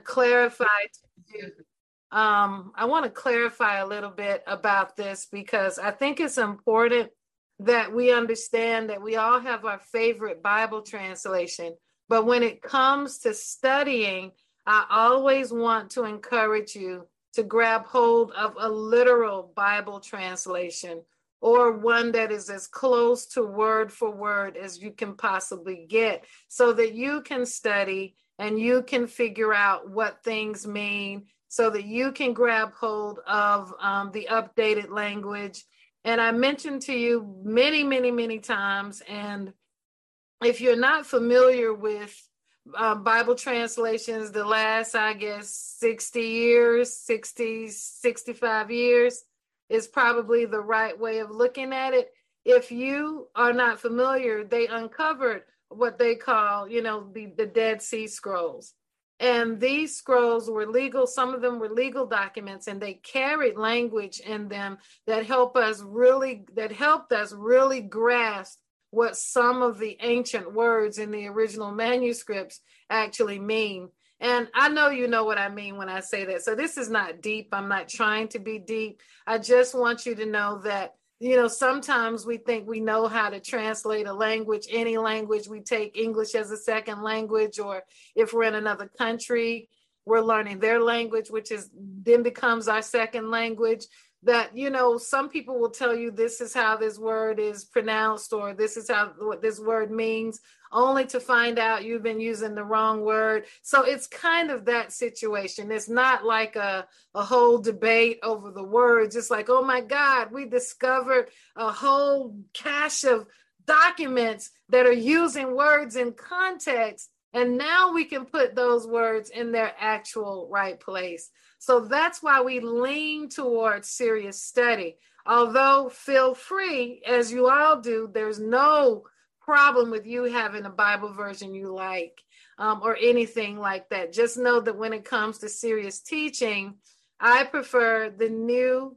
clarify. Um, I want to clarify a little bit about this because I think it's important that we understand that we all have our favorite Bible translation. But when it comes to studying, I always want to encourage you to grab hold of a literal Bible translation or one that is as close to word for word as you can possibly get so that you can study and you can figure out what things mean so that you can grab hold of um, the updated language. And I mentioned to you many, many, many times, and if you're not familiar with uh, Bible translations, the last, I guess, 60 years, 60, 65 years is probably the right way of looking at it. If you are not familiar, they uncovered what they call, you know, the, the Dead Sea Scrolls. And these scrolls were legal, some of them were legal documents, and they carried language in them that help us really, that helped us really grasp what some of the ancient words in the original manuscripts actually mean. And I know you know what I mean when I say that. So this is not deep. I'm not trying to be deep. I just want you to know that, you know, sometimes we think we know how to translate a language, any language. We take English as a second language, or if we're in another country, we're learning their language, which is then becomes our second language that you know some people will tell you this is how this word is pronounced or this is how what this word means only to find out you've been using the wrong word. So it's kind of that situation. It's not like a, a whole debate over the words it's like oh my god we discovered a whole cache of documents that are using words in context and now we can put those words in their actual right place so that's why we lean towards serious study. Although, feel free, as you all do, there's no problem with you having a Bible version you like um, or anything like that. Just know that when it comes to serious teaching, I prefer the new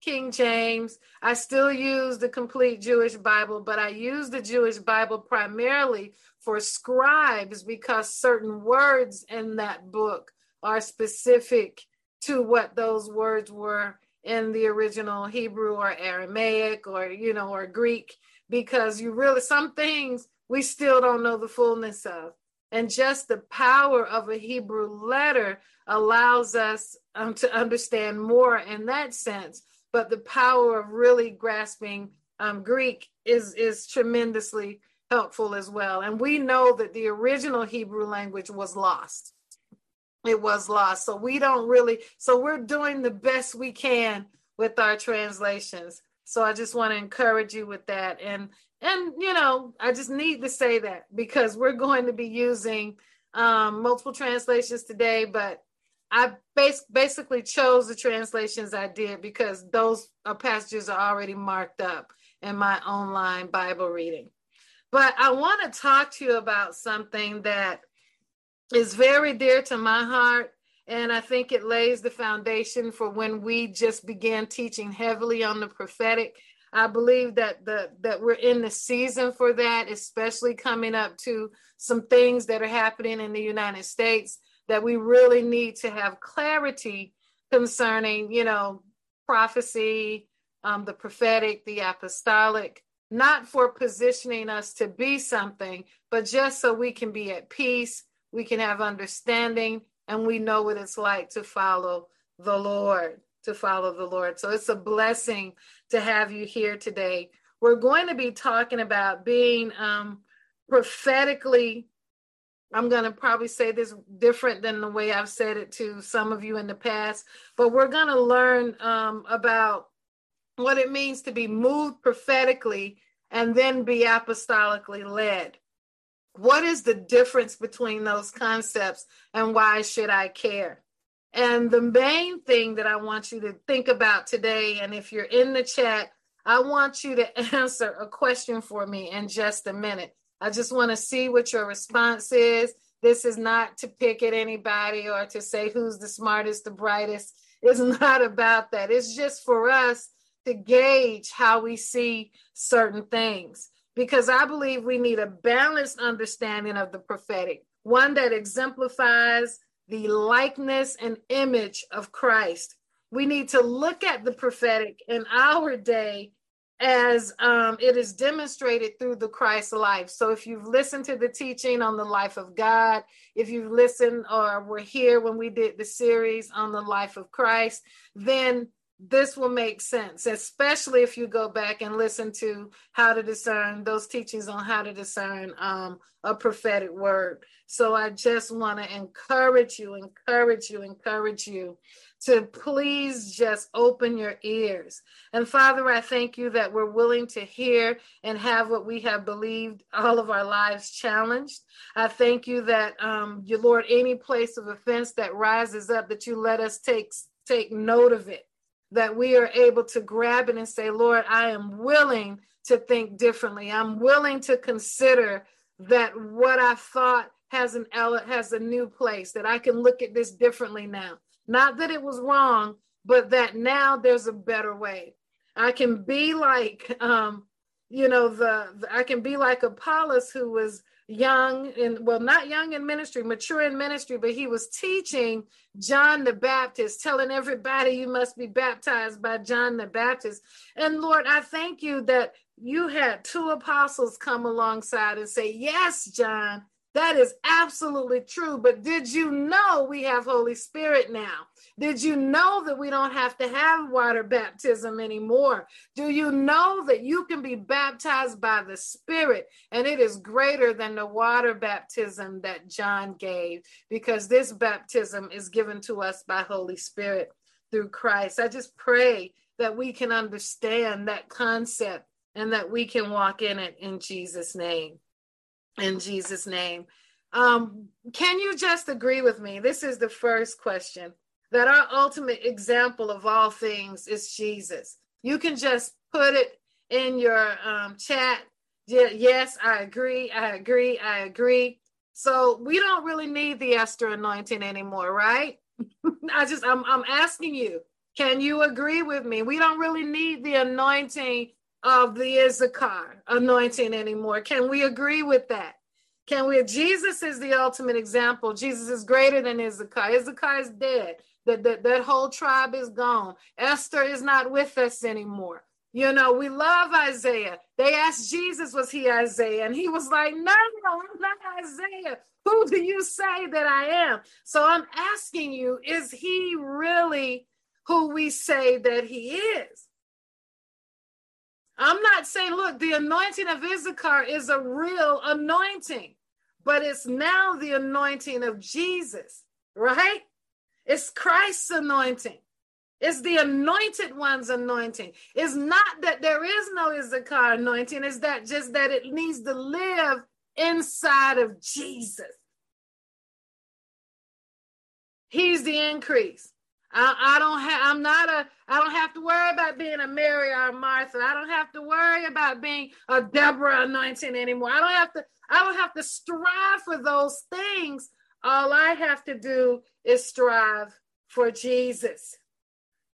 King James. I still use the complete Jewish Bible, but I use the Jewish Bible primarily for scribes because certain words in that book are specific to what those words were in the original Hebrew or Aramaic or, you know, or Greek, because you really, some things we still don't know the fullness of. And just the power of a Hebrew letter allows us um, to understand more in that sense. But the power of really grasping um, Greek is, is tremendously helpful as well. And we know that the original Hebrew language was lost it was lost. So we don't really, so we're doing the best we can with our translations. So I just want to encourage you with that. And, and, you know, I just need to say that because we're going to be using um, multiple translations today, but I bas- basically chose the translations I did because those uh, passages are already marked up in my online Bible reading. But I want to talk to you about something that is very dear to my heart. And I think it lays the foundation for when we just began teaching heavily on the prophetic. I believe that the that we're in the season for that, especially coming up to some things that are happening in the United States that we really need to have clarity concerning, you know, prophecy, um, the prophetic, the apostolic, not for positioning us to be something, but just so we can be at peace we can have understanding, and we know what it's like to follow the Lord, to follow the Lord. So it's a blessing to have you here today. We're going to be talking about being um, prophetically. I'm going to probably say this different than the way I've said it to some of you in the past, but we're going to learn um, about what it means to be moved prophetically and then be apostolically led. What is the difference between those concepts and why should I care? And the main thing that I want you to think about today, and if you're in the chat, I want you to answer a question for me in just a minute. I just want to see what your response is. This is not to pick at anybody or to say who's the smartest, the brightest. It's not about that. It's just for us to gauge how we see certain things because I believe we need a balanced understanding of the prophetic, one that exemplifies the likeness and image of Christ. We need to look at the prophetic in our day as um, it is demonstrated through the Christ life. So if you've listened to the teaching on the life of God, if you've listened or were here when we did the series on the life of Christ, then this will make sense, especially if you go back and listen to how to discern those teachings on how to discern um, a prophetic word. So I just want to encourage you, encourage you, encourage you to please just open your ears. And Father, I thank you that we're willing to hear and have what we have believed all of our lives challenged. I thank you that, um, you Lord, any place of offense that rises up, that you let us take take note of it that we are able to grab it and say, Lord, I am willing to think differently. I'm willing to consider that what I thought has an has a new place, that I can look at this differently now. Not that it was wrong, but that now there's a better way. I can be like um, you know, the, the I can be like Apollos who was young and well not young in ministry mature in ministry but he was teaching john the baptist telling everybody you must be baptized by john the baptist. And lord i thank you that you had two apostles come alongside and say yes john that is absolutely true. But did you know we have Holy Spirit now? Did you know that we don't have to have water baptism anymore? Do you know that you can be baptized by the Spirit and it is greater than the water baptism that John gave because this baptism is given to us by Holy Spirit through Christ? I just pray that we can understand that concept and that we can walk in it in Jesus' name in Jesus' name. Um, can you just agree with me? This is the first question that our ultimate example of all things is Jesus. You can just put it in your um, chat. Yes, I agree. I agree. I agree. So we don't really need the Esther anointing anymore, right? I just I'm I'm asking you, can you agree with me? We don't really need the anointing of the Issachar anointing anymore. Can we agree with that? Can we? Jesus is the ultimate example. Jesus is greater than Issachar. Issachar is dead. That, that, that whole tribe is gone. Esther is not with us anymore. You know, we love Isaiah. They asked Jesus, was he Isaiah? And he was like, no, no, I'm not Isaiah. Who do you say that I am? So I'm asking you, is he really who we say that he is? I'm not saying, look, the anointing of Issachar is a real anointing, but it's now the anointing of Jesus, right? It's Christ's anointing. It's the anointed one's anointing. It's not that there is no Issachar anointing, it's that just that it needs to live inside of Jesus. He's the increase. I, I don't have I'm not a I don't have to worry about being a Mary or a Martha. I don't have to worry about being a Deborah anointing anymore. I don't have to I don't have to strive for those things. All I have to do is strive for Jesus.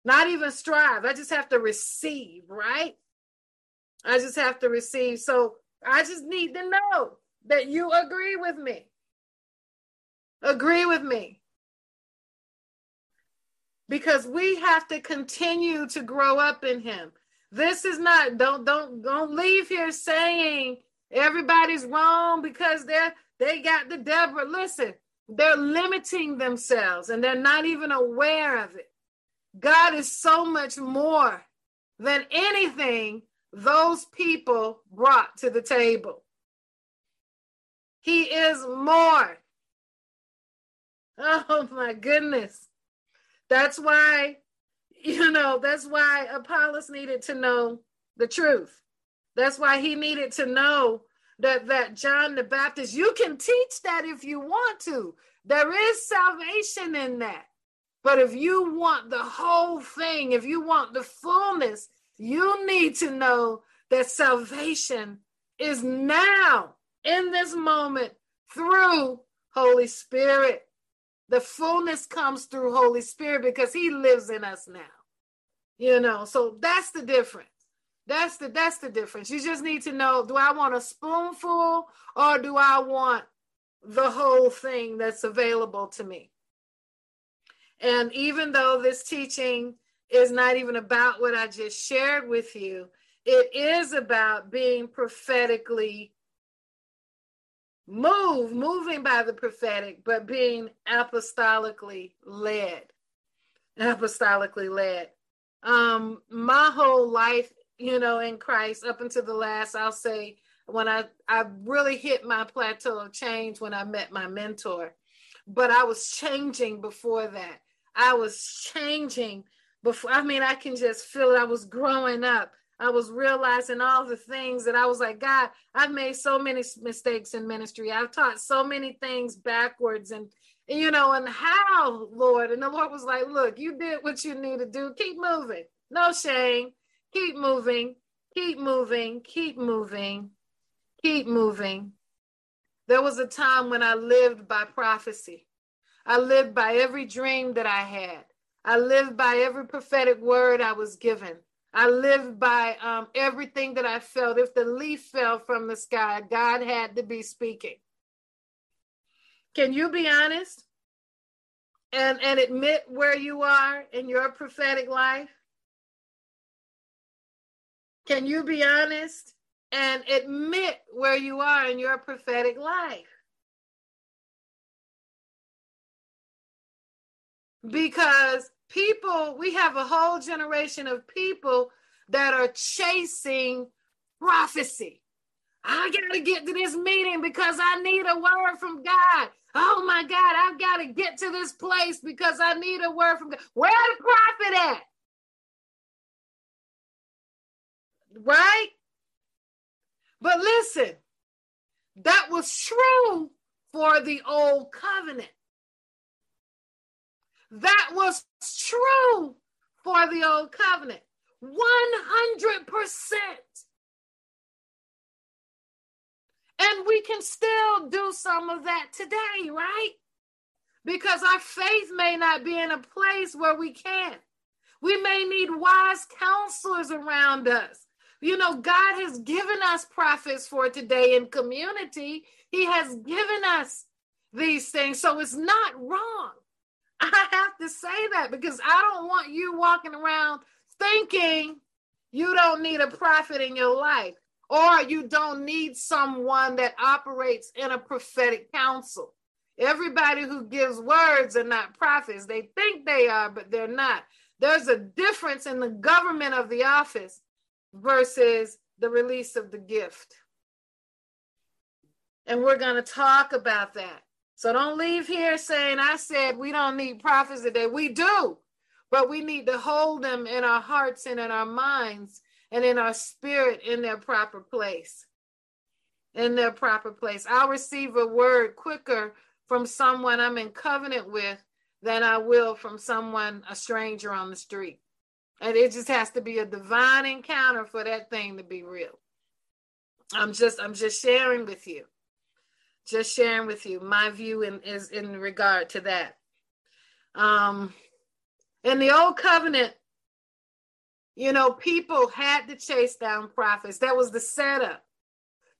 Not even strive. I just have to receive, right? I just have to receive. So I just need to know that you agree with me. Agree with me because we have to continue to grow up in him. This is not don't don't don't leave here saying everybody's wrong because they're they got the Deborah. Listen, they're limiting themselves and they're not even aware of it. God is so much more than anything those people brought to the table. He is more. Oh my goodness. That's why, you know, that's why Apollos needed to know the truth. That's why he needed to know that that John the Baptist, you can teach that if you want to. There is salvation in that. But if you want the whole thing, if you want the fullness, you need to know that salvation is now in this moment through Holy Spirit. The fullness comes through Holy Spirit because He lives in us now. You know, so that's the difference. That's the that's the difference. You just need to know: Do I want a spoonful or do I want the whole thing that's available to me? And even though this teaching is not even about what I just shared with you, it is about being prophetically moved, moving by the prophetic, but being apostolically led. Apostolically led. Um, my whole life, you know, in Christ, up until the last, I'll say, when I, I really hit my plateau of change when I met my mentor. But I was changing before that. I was changing before. I mean, I can just feel it. I was growing up. I was realizing all the things that I was like, God, I've made so many mistakes in ministry. I've taught so many things backwards and you know, and how, Lord? And the Lord was like, Look, you did what you need to do. Keep moving. No shame. Keep moving. Keep moving. Keep moving. Keep moving. There was a time when I lived by prophecy. I lived by every dream that I had. I lived by every prophetic word I was given. I lived by um, everything that I felt. If the leaf fell from the sky, God had to be speaking. Can you be honest and, and admit where you are in your prophetic life? Can you be honest and admit where you are in your prophetic life? Because people, we have a whole generation of people that are chasing prophecy. I got to get to this meeting because I need a word from God. Oh my God, I've got to get to this place because I need a word from God. Where the prophet at? Right? But listen, that was true for the old covenant. That was true for the old covenant. 100%. And we can still do some of that today, right? Because our faith may not be in a place where we can. We may need wise counselors around us. You know, God has given us prophets for today in community. He has given us these things. So it's not wrong. I have to say that because I don't want you walking around thinking you don't need a prophet in your life or you don't need someone that operates in a prophetic council. Everybody who gives words are not prophets. They think they are, but they're not. There's a difference in the government of the office versus the release of the gift. And we're going to talk about that. So don't leave here saying, I said we don't need prophets today. We do, but we need to hold them in our hearts and in our minds and in our spirit in their proper place. In their proper place. I'll receive a word quicker from someone I'm in covenant with than I will from someone, a stranger on the street. And it just has to be a divine encounter for that thing to be real. I'm just I'm just sharing with you just sharing with you my view in, is in regard to that. Um, in the old covenant, you know, people had to chase down prophets. That was the setup.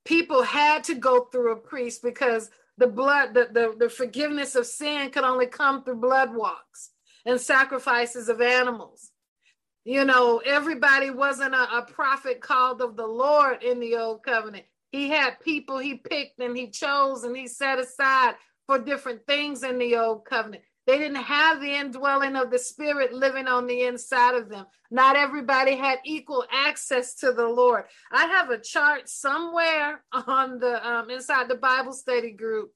People had to go through a priest because the blood, the, the, the forgiveness of sin could only come through blood walks and sacrifices of animals. You know, everybody wasn't a, a prophet called of the Lord in the old covenant. He had people he picked and he chose and he set aside for different things in the old covenant. They didn't have the indwelling of the spirit living on the inside of them. Not everybody had equal access to the Lord. I have a chart somewhere on the um, inside the Bible study group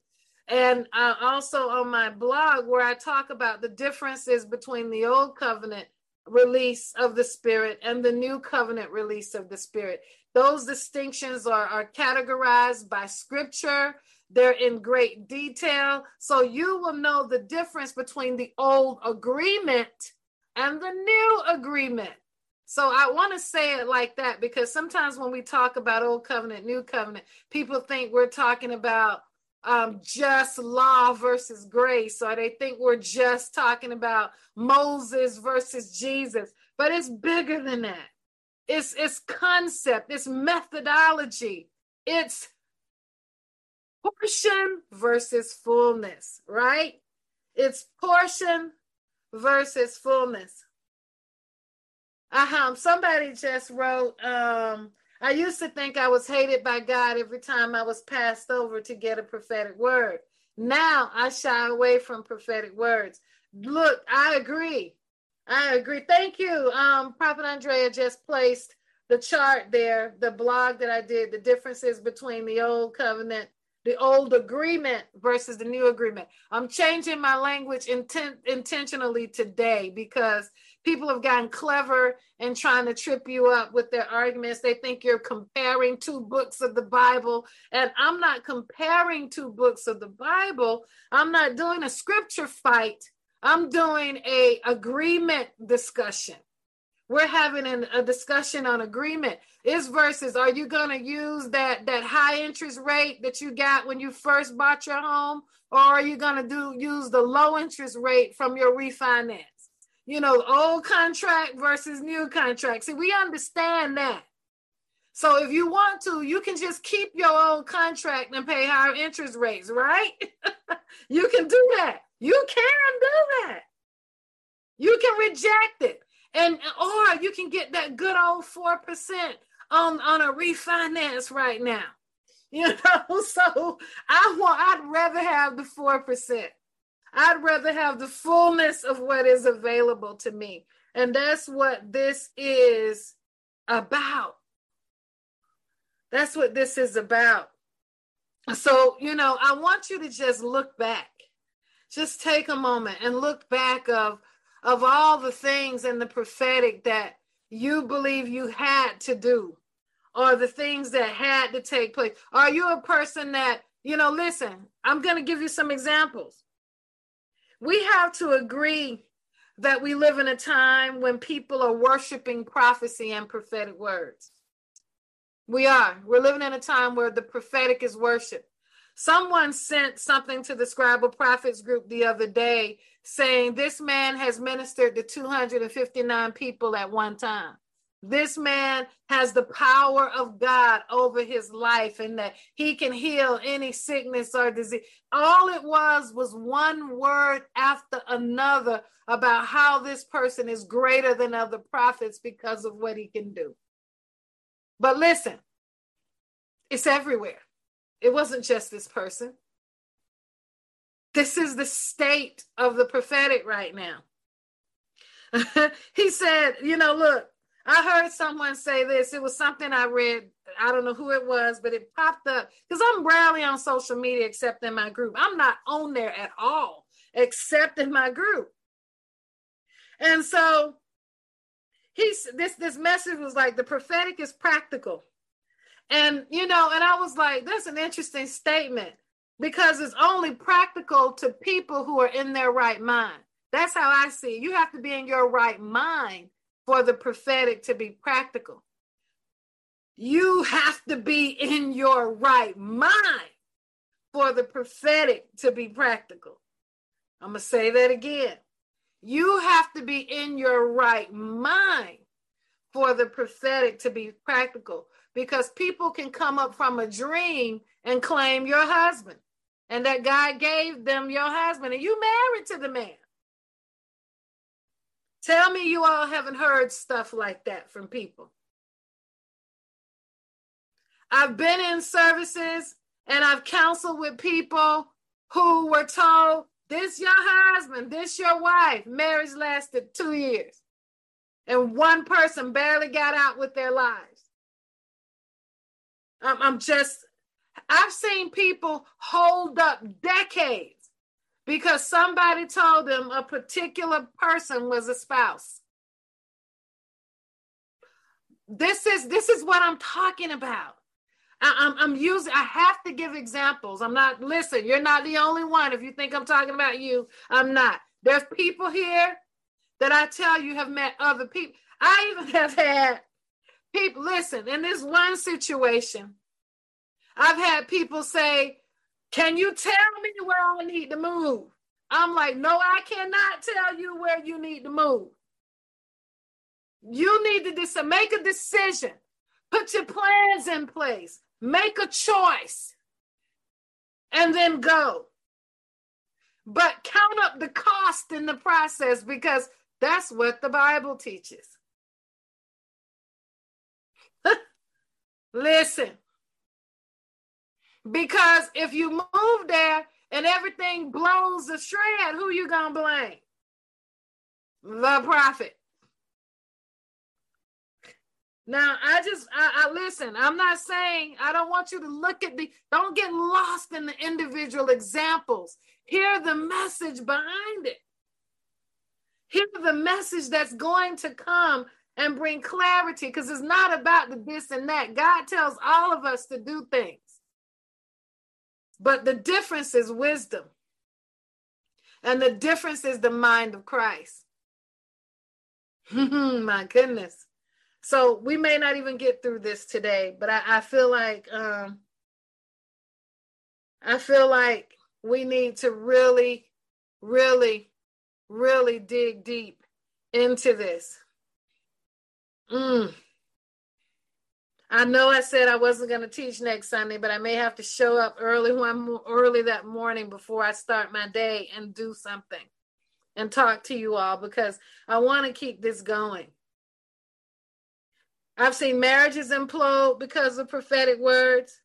and uh, also on my blog where I talk about the differences between the old covenant release of the spirit and the new covenant release of the spirit. Those distinctions are, are categorized by scripture. They're in great detail. So you will know the difference between the old agreement and the new agreement. So I want to say it like that because sometimes when we talk about old covenant, new covenant, people think we're talking about um, just law versus grace, or they think we're just talking about Moses versus Jesus. But it's bigger than that it's it's concept, it's methodology, it's portion versus fullness, right? It's portion versus fullness. Uh-huh. Somebody just wrote, um, I used to think I was hated by God every time I was passed over to get a prophetic word. Now I shy away from prophetic words. Look, I agree. I agree. Thank you. Um, Prophet Andrea just placed the chart there, the blog that I did, the differences between the old covenant, the old agreement versus the new agreement. I'm changing my language intent, intentionally today because people have gotten clever and trying to trip you up with their arguments. They think you're comparing two books of the Bible, and I'm not comparing two books of the Bible. I'm not doing a scripture fight. I'm doing a agreement discussion. We're having an, a discussion on agreement. Is versus are you going to use that that high interest rate that you got when you first bought your home or are you going to do use the low interest rate from your refinance? You know, old contract versus new contract. See, we understand that. So if you want to, you can just keep your old contract and pay higher interest rates, right? you can do that. You can do that. You can reject it. And or you can get that good old 4% on, on a refinance right now. You know, so I want I'd rather have the 4%. I'd rather have the fullness of what is available to me. And that's what this is about. That's what this is about. So, you know, I want you to just look back. Just take a moment and look back of of all the things in the prophetic that you believe you had to do or the things that had to take place? Are you a person that, you know, listen, I'm going to give you some examples. We have to agree that we live in a time when people are worshiping prophecy and prophetic words. We are. We're living in a time where the prophetic is worship. Someone sent something to the Scribal Prophets group the other day saying this man has ministered to 259 people at one time. This man has the power of God over his life and that he can heal any sickness or disease. All it was was one word after another about how this person is greater than other prophets because of what he can do. But listen, it's everywhere. It wasn't just this person. This is the state of the prophetic right now. he said, you know, look, I heard someone say this. It was something I read. I don't know who it was, but it popped up because I'm rarely on social media except in my group. I'm not on there at all except in my group. And so he's this this message was like the prophetic is practical. And, you know, and I was like, that's an interesting statement because it's only practical to people who are in their right mind. That's how I see it. You have to be in your right mind for the prophetic to be practical. You have to be in your right mind for the prophetic to be practical. I'm going to say that again. You have to be in your right mind for the prophetic to be practical because people can come up from a dream and claim your husband and that God gave them your husband and you married to the man. Tell me you all haven't heard stuff like that from people. I've been in services and I've counseled with people who were told, this your husband, this your wife. Marriage lasted two years. And one person barely got out with their lives. I'm, I'm just, I've seen people hold up decades because somebody told them a particular person was a spouse. This is this is what I'm talking about. I, am I'm, I'm using. I have to give examples. I'm not. Listen, you're not the only one. If you think I'm talking about you, I'm not. There's people here that I tell you have met other people. I even have had people listen in this one situation i've had people say can you tell me where i need to move i'm like no i cannot tell you where you need to move you need to decide, make a decision put your plans in place make a choice and then go but count up the cost in the process because that's what the Bible teaches. Listen, because if you move there and everything blows to shred, who you gonna blame? The prophet. Now, I just, I, I, listen, I'm not saying, I don't want you to look at the, don't get lost in the individual examples. Hear the message behind it. Hear the message that's going to come and bring clarity because it's not about the this and that. God tells all of us to do things. But the difference is wisdom. And the difference is the mind of Christ. My goodness. So we may not even get through this today, but I, I feel like um, I feel like we need to really, really, really dig deep into this. Mm. I know I said I wasn't going to teach next Sunday, but I may have to show up early one early that morning before I start my day and do something and talk to you all because I want to keep this going. I've seen marriages implode because of prophetic words.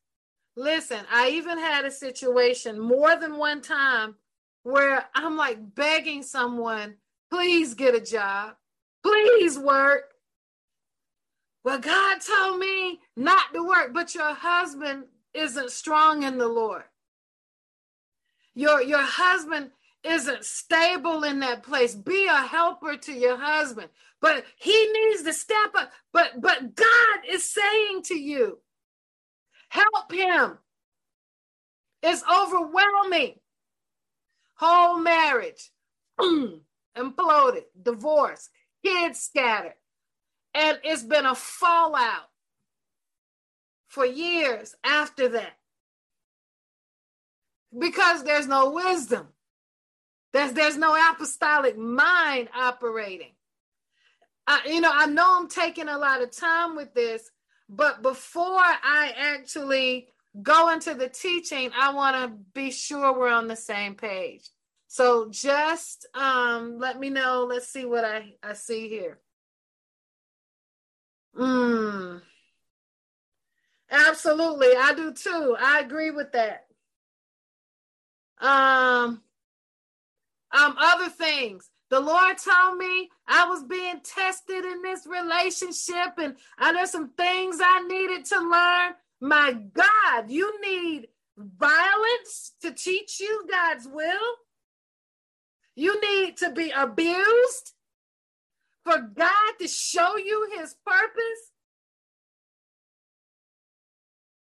Listen, I even had a situation more than one time where I'm like begging someone, please get a job, please work. Well, God told me not to work, but your husband isn't strong in the Lord. Your, your husband isn't stable in that place. Be a helper to your husband. But he needs to step up. But but God is saying to you, help him. It's overwhelming. Whole marriage imploded, divorce, kids scattered. And it's been a fallout for years after that because there's no wisdom. There's there's no apostolic mind operating. I, you know, I know I'm taking a lot of time with this, but before I actually go into the teaching, I want to be sure we're on the same page. So just um, let me know. Let's see what I, I see here. Mm. Absolutely, I do too. I agree with that. Um, um, other things. The Lord told me I was being tested in this relationship, and I there's some things I needed to learn. My God, you need violence to teach you God's will. You need to be abused for God to show you his purpose.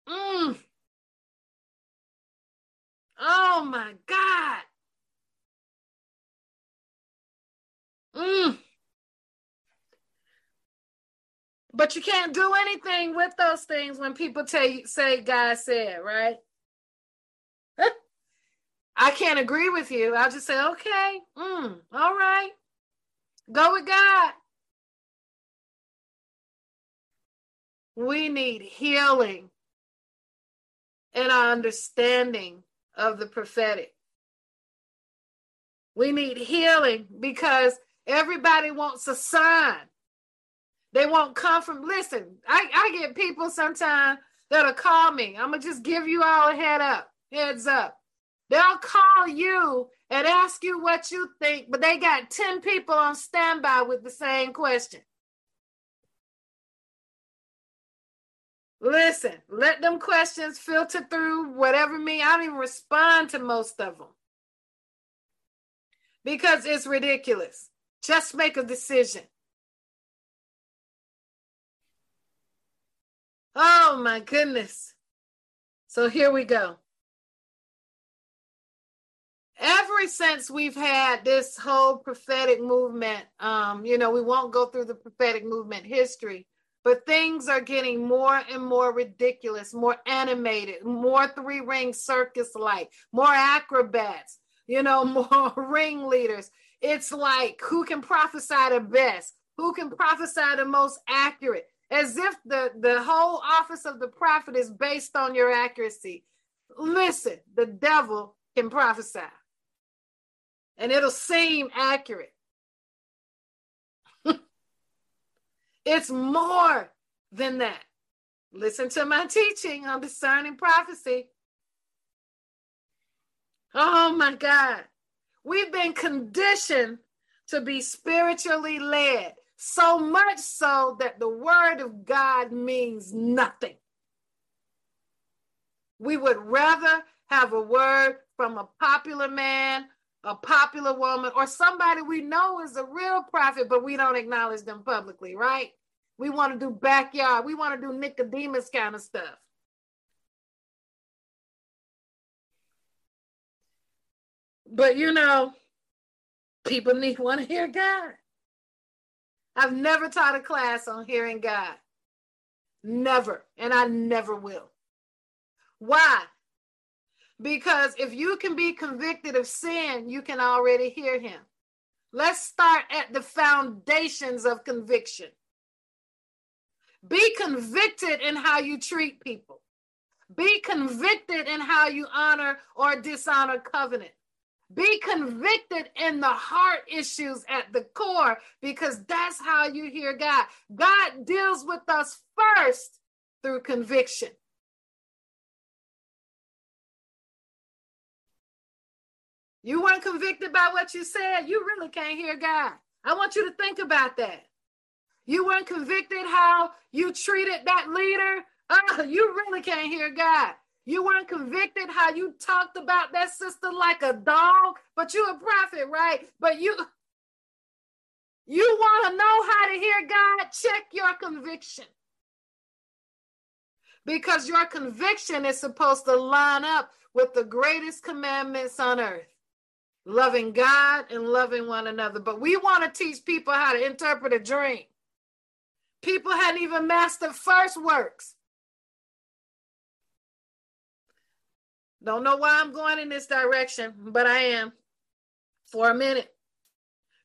Mm. Oh my God. Mm. But you can't do anything with those things when people tell you say God said, right? I can't agree with you. I'll just say, okay, mm, all right. Go with God. We need healing in our understanding of the prophetic. We need healing because Everybody wants a sign. They won't come from, listen, I, I get people sometimes that'll call me. I'm going to just give you all a head up, heads up. They'll call you and ask you what you think, but they got 10 people on standby with the same question. Listen, let them questions filter through whatever me. I don't even respond to most of them because it's ridiculous. Just make a decision. Oh my goodness. So here we go. Ever since we've had this whole prophetic movement, um, you know, we won't go through the prophetic movement history, but things are getting more and more ridiculous, more animated, more three ring circus like, more acrobats, you know, more ringleaders. It's like who can prophesy the best, who can prophesy the most accurate, as if the, the whole office of the prophet is based on your accuracy. Listen, the devil can prophesy. and it'll seem accurate. it's more than that. Listen to my teaching on discerning prophecy. Oh my God. We've been conditioned to be spiritually led, so much so that the word of God means nothing. We would rather have a word from a popular man, a popular woman, or somebody we know is a real prophet, but we don't acknowledge them publicly, right? We want to do backyard, we want to do Nicodemus kind of stuff. But you know, people need want to hear God. I've never taught a class on hearing God. Never. And I never will. Why? Because if you can be convicted of sin, you can already hear him. Let's start at the foundations of conviction. Be convicted in how you treat people. Be convicted in how you honor or dishonor covenant. Be convicted in the heart issues at the core because that's how you hear God. God deals with us first through conviction. You weren't convicted by what you said, you really can't hear God. I want you to think about that. You weren't convicted how you treated that leader, uh, you really can't hear God. You weren't convicted how you talked about that sister like a dog, but you a prophet, right? But you you want to know how to hear God? Check your conviction. Because your conviction is supposed to line up with the greatest commandments on earth loving God and loving one another. But we want to teach people how to interpret a dream. People hadn't even mastered first works. Don't know why I'm going in this direction, but I am for a minute.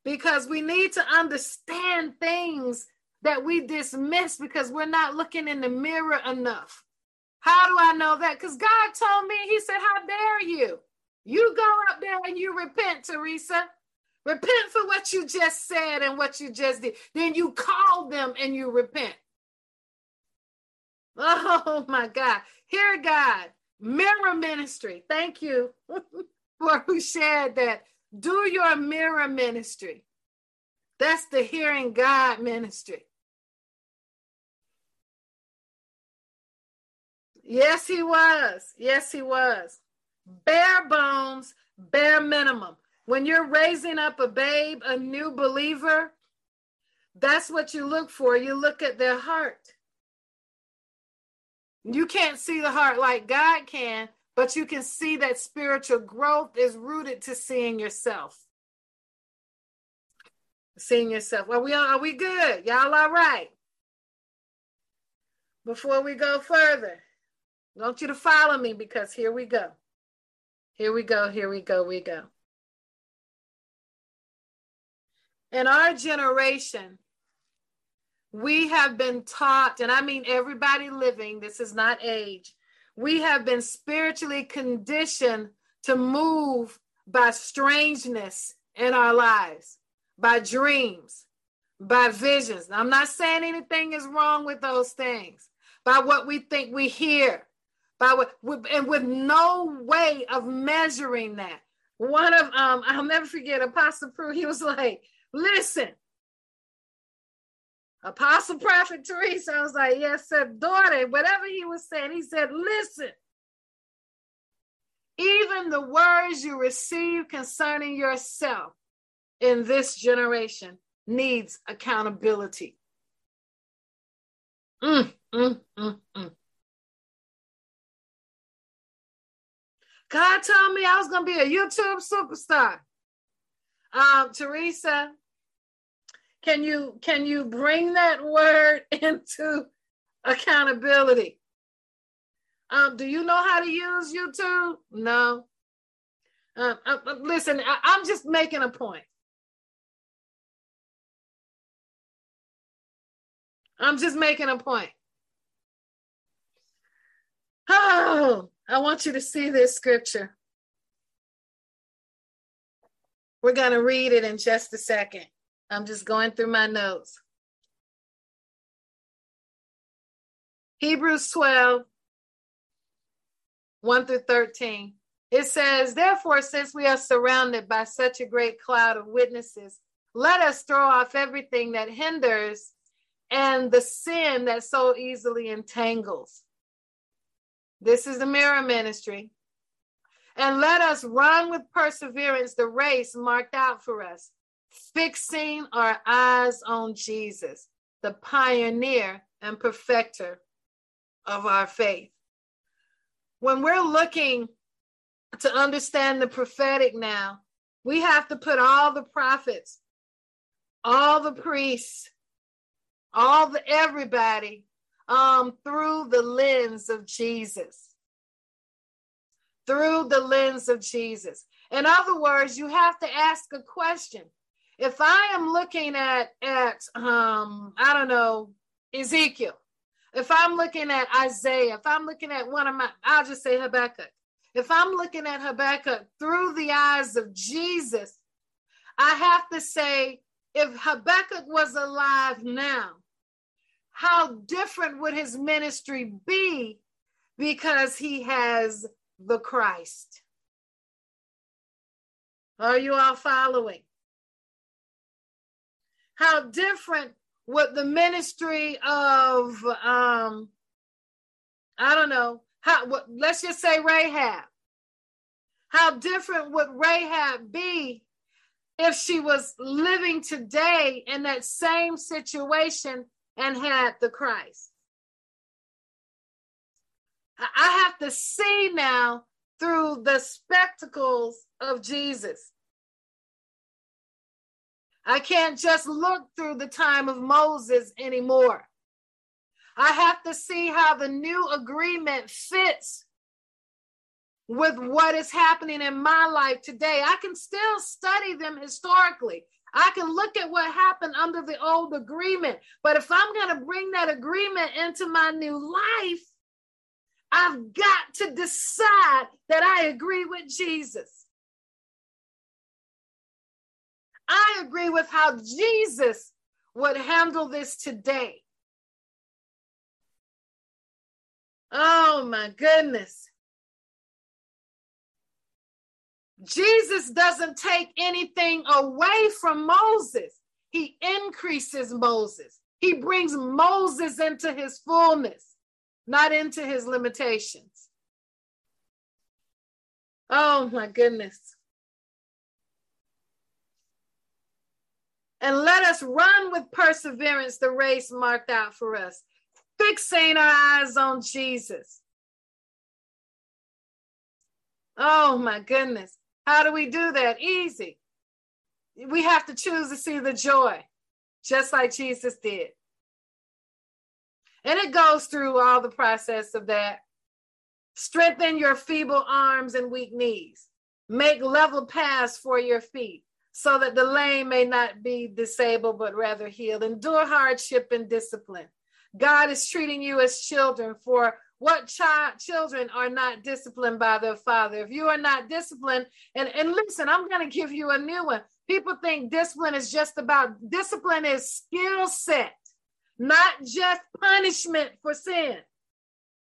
Because we need to understand things that we dismiss because we're not looking in the mirror enough. How do I know that? Because God told me, He said, How dare you? You go up there and you repent, Teresa. Repent for what you just said and what you just did. Then you call them and you repent. Oh my God. Hear God. Mirror ministry. Thank you for who shared that. Do your mirror ministry. That's the hearing God ministry. Yes, he was. Yes, he was. Bare bones, bare minimum. When you're raising up a babe, a new believer, that's what you look for. You look at their heart. You can't see the heart like God can, but you can see that spiritual growth is rooted to seeing yourself. Seeing yourself. Are we are we good? Y'all all right? Before we go further, I want you to follow me because here we go. Here we go, here we go, we go. In our generation, we have been taught, and I mean everybody living, this is not age, we have been spiritually conditioned to move by strangeness in our lives, by dreams, by visions. Now, I'm not saying anything is wrong with those things, by what we think we hear, by what, and with no way of measuring that. One of um, I'll never forget Apostle Prue. He was like, "Listen, Apostle Prophet Teresa. I was like, yes, sir, daughter, whatever he was saying, he said, listen, even the words you receive concerning yourself in this generation needs accountability. Mm, mm, mm, mm. God told me I was going to be a YouTube superstar. Um, Teresa, can you can you bring that word into accountability? Um, do you know how to use YouTube? No. Um, uh, uh, listen, I, I'm just making a point. I'm just making a point. Oh, I want you to see this scripture. We're going to read it in just a second. I'm just going through my notes. Hebrews 12, 1 through 13. It says, Therefore, since we are surrounded by such a great cloud of witnesses, let us throw off everything that hinders and the sin that so easily entangles. This is the mirror ministry. And let us run with perseverance the race marked out for us, fixing our eyes on Jesus, the pioneer and perfecter of our faith. When we're looking to understand the prophetic now, we have to put all the prophets, all the priests, all the everybody um, through the lens of Jesus. Through the lens of Jesus. In other words, you have to ask a question. If I am looking at at um, I don't know, Ezekiel, if I'm looking at Isaiah, if I'm looking at one of my, I'll just say Habakkuk. If I'm looking at Habakkuk through the eyes of Jesus, I have to say, if Habakkuk was alive now, how different would his ministry be because he has the Christ? Are you all following? How different would the ministry of um I don't know, how what, let's just say Rahab. How different would Rahab be if she was living today in that same situation and had the Christ? I have to see now through the spectacles of Jesus. I can't just look through the time of Moses anymore. I have to see how the new agreement fits with what is happening in my life today. I can still study them historically. I can look at what happened under the old agreement. But if I'm going to bring that agreement into my new life, I've got to decide that I agree with Jesus. I agree with how Jesus would handle this today. Oh my goodness. Jesus doesn't take anything away from Moses, he increases Moses. He brings Moses into his fullness, not into his limitations. Oh my goodness. And let us run with perseverance the race marked out for us, fixing our eyes on Jesus. Oh my goodness. How do we do that? Easy. We have to choose to see the joy, just like Jesus did. And it goes through all the process of that. Strengthen your feeble arms and weak knees. Make level paths for your feet so that the lame may not be disabled, but rather healed. Endure hardship and discipline. God is treating you as children for what child children are not disciplined by their father if you are not disciplined and and listen i'm to give you a new one people think discipline is just about discipline is skill set not just punishment for sin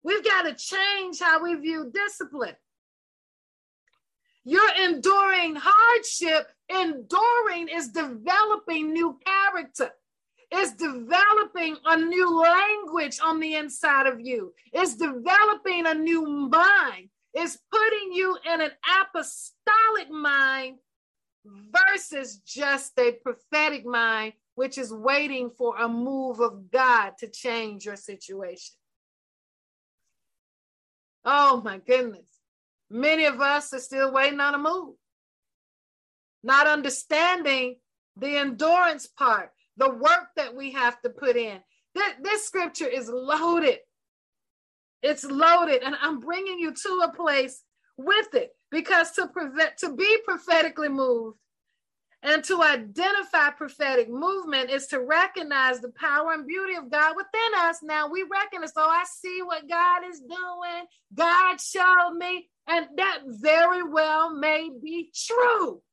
we've got to change how we view discipline you're enduring hardship enduring is developing new character it's developing a new language on the inside of you. It's developing a new mind. It's putting you in an apostolic mind versus just a prophetic mind, which is waiting for a move of God to change your situation. Oh my goodness. Many of us are still waiting on a move, not understanding the endurance part the work that we have to put in. This, scripture is loaded. It's loaded, and I'm bringing you to a place with it because to prevent to be prophetically moved and to identify prophetic movement is to recognize the power and beauty of God within us. Now we recognize, so I see what God is doing. God showed me, and that very well may be true.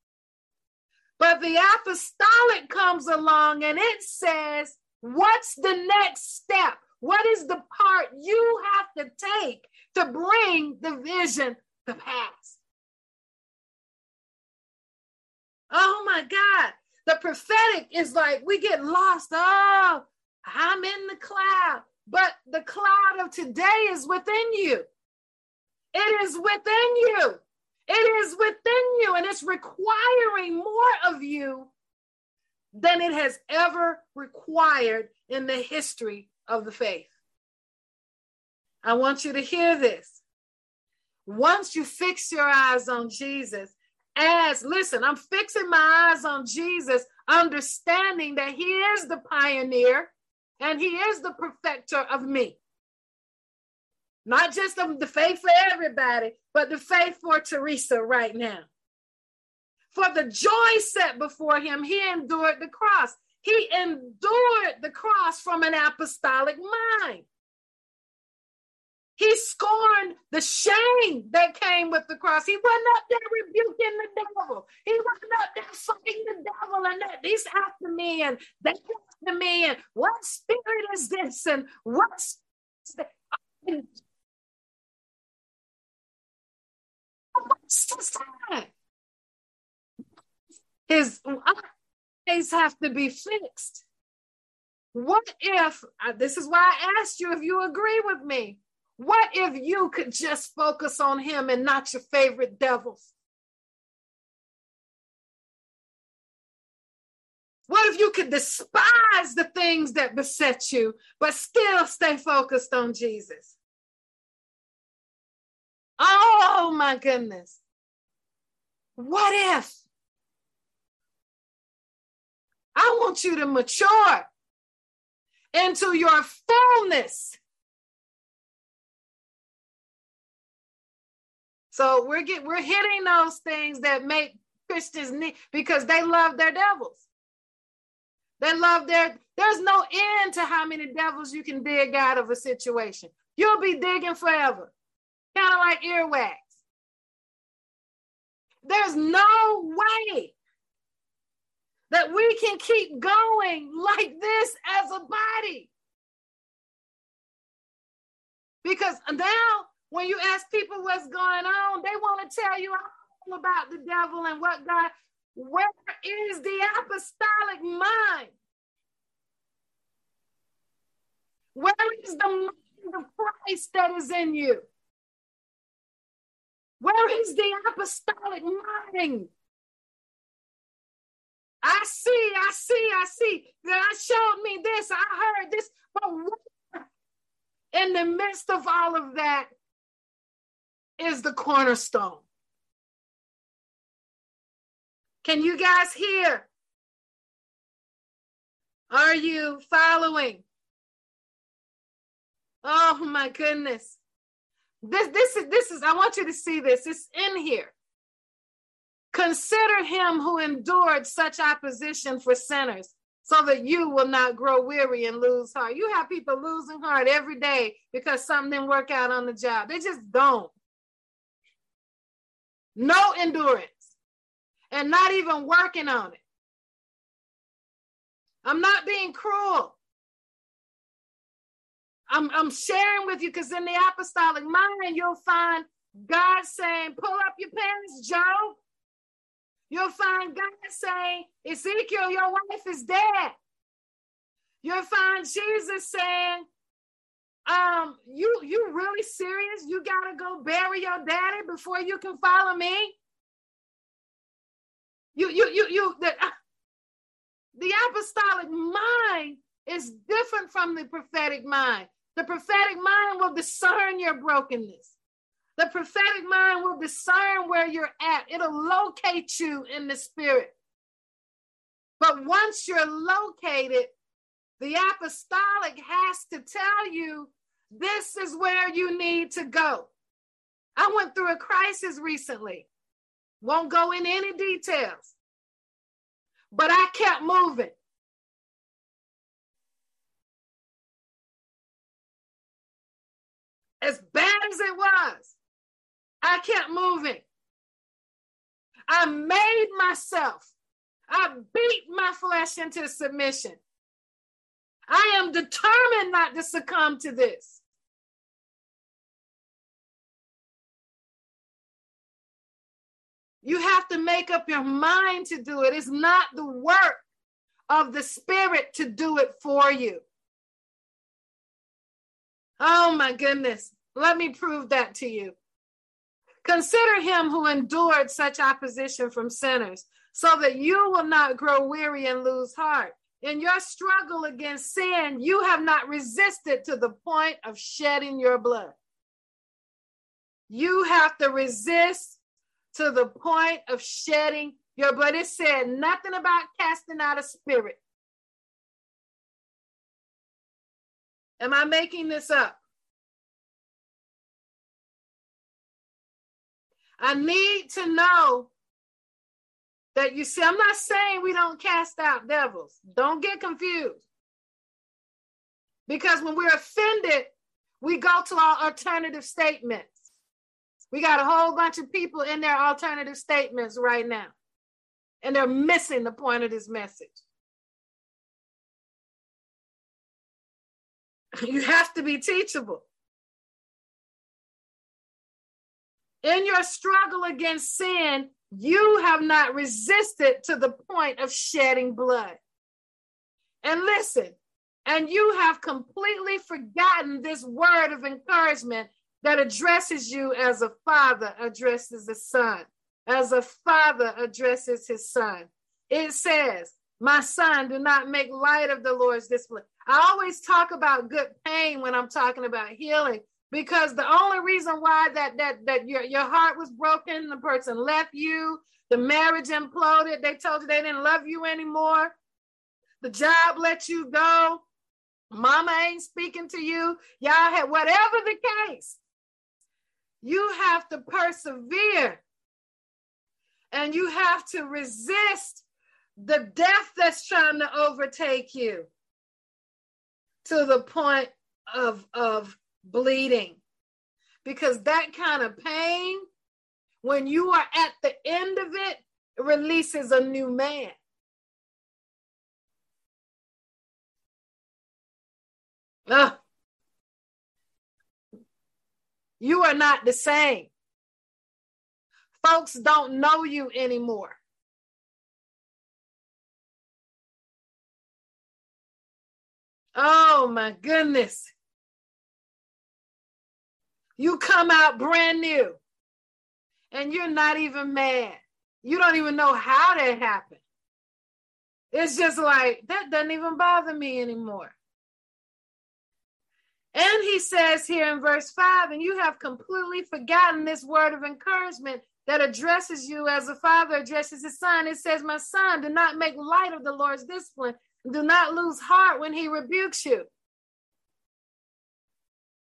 But the apostolic comes along and it says, What's the next step? What is the part you have to take to bring the vision to pass? Oh my God. The prophetic is like we get lost. Oh, I'm in the cloud. But the cloud of today is within you. It is within you. It is within you, and it's requiring more of you than it has ever required in the history of the faith. I want you to hear this. Once you fix your eyes on Jesus, as listen, I'm fixing my eyes on Jesus, understanding that He is the pioneer and He is the perfecter of me. Not just the faith for everybody, but the faith for Teresa right now. For the joy set before him, he endured the cross. He endured the cross from an apostolic mind. He scorned the shame that came with the cross. He wasn't up there rebuking the devil. He wasn't up there fighting the devil and that he's after me and they after me and what spirit is this and what? what's his eyes have to be fixed. What if, uh, this is why I asked you if you agree with me. What if you could just focus on him and not your favorite devils? What if you could despise the things that beset you, but still stay focused on Jesus? Oh my goodness. What if? I want you to mature into your fullness. So we're get we're hitting those things that make Christians need because they love their devils. They love their there's no end to how many devils you can dig out of a situation. You'll be digging forever. Kind of like earwax. There's no way that we can keep going like this as a body. Because now, when you ask people what's going on, they want to tell you all about the devil and what God, where is the apostolic mind? Where is the mind of Christ that is in you? Where is the apostolic mind? I see, I see, I see. God showed me this. I heard this. But in the midst of all of that is the cornerstone. Can you guys hear? Are you following? Oh my goodness. This, this is this is I want you to see this. It's in here. Consider him who endured such opposition for sinners, so that you will not grow weary and lose heart. You have people losing heart every day because something didn't work out on the job. They just don't. No endurance and not even working on it. I'm not being cruel. I'm, I'm sharing with you because in the apostolic mind, you'll find God saying, pull up your pants, Joe. You'll find God saying, Ezekiel, your wife is dead. You'll find Jesus saying, um, you you really serious? You gotta go bury your daddy before you can follow me? You you you you the, uh, the apostolic mind is different from the prophetic mind. The prophetic mind will discern your brokenness. The prophetic mind will discern where you're at. It'll locate you in the spirit. But once you're located, the apostolic has to tell you this is where you need to go. I went through a crisis recently. Won't go in any details. But I kept moving. as bad as it was, I kept moving. I made myself, I beat my flesh into submission. I am determined not to succumb to this. You have to make up your mind to do it. It's not the work of the Spirit to do it for you. Oh my goodness. Let me prove that to you. Consider him who endured such opposition from sinners, so that you will not grow weary and lose heart. In your struggle against sin, you have not resisted to the point of shedding your blood. You have to resist to the point of shedding your blood. It said nothing about casting out a spirit. Am I making this up? I need to know that you see, I'm not saying we don't cast out devils. Don't get confused. Because when we're offended, we go to our alternative statements. We got a whole bunch of people in their alternative statements right now, and they're missing the point of this message. You have to be teachable. In your struggle against sin, you have not resisted to the point of shedding blood. And listen, and you have completely forgotten this word of encouragement that addresses you as a father addresses a son, as a father addresses his son. It says, My son, do not make light of the Lord's discipline. I always talk about good pain when I'm talking about healing because the only reason why that that that your, your heart was broken, the person left you, the marriage imploded, they told you they didn't love you anymore, the job let you go, mama ain't speaking to you, y'all had whatever the case. You have to persevere and you have to resist the death that's trying to overtake you to the point of, of bleeding. Because that kind of pain, when you are at the end of it, releases a new man. Ugh. You are not the same. Folks don't know you anymore. Oh my goodness. You come out brand new and you're not even mad. You don't even know how that happened. It's just like, that doesn't even bother me anymore. And he says here in verse 5 and you have completely forgotten this word of encouragement that addresses you as a father addresses his son. It says, My son, do not make light of the Lord's discipline. Do not lose heart when he rebukes you.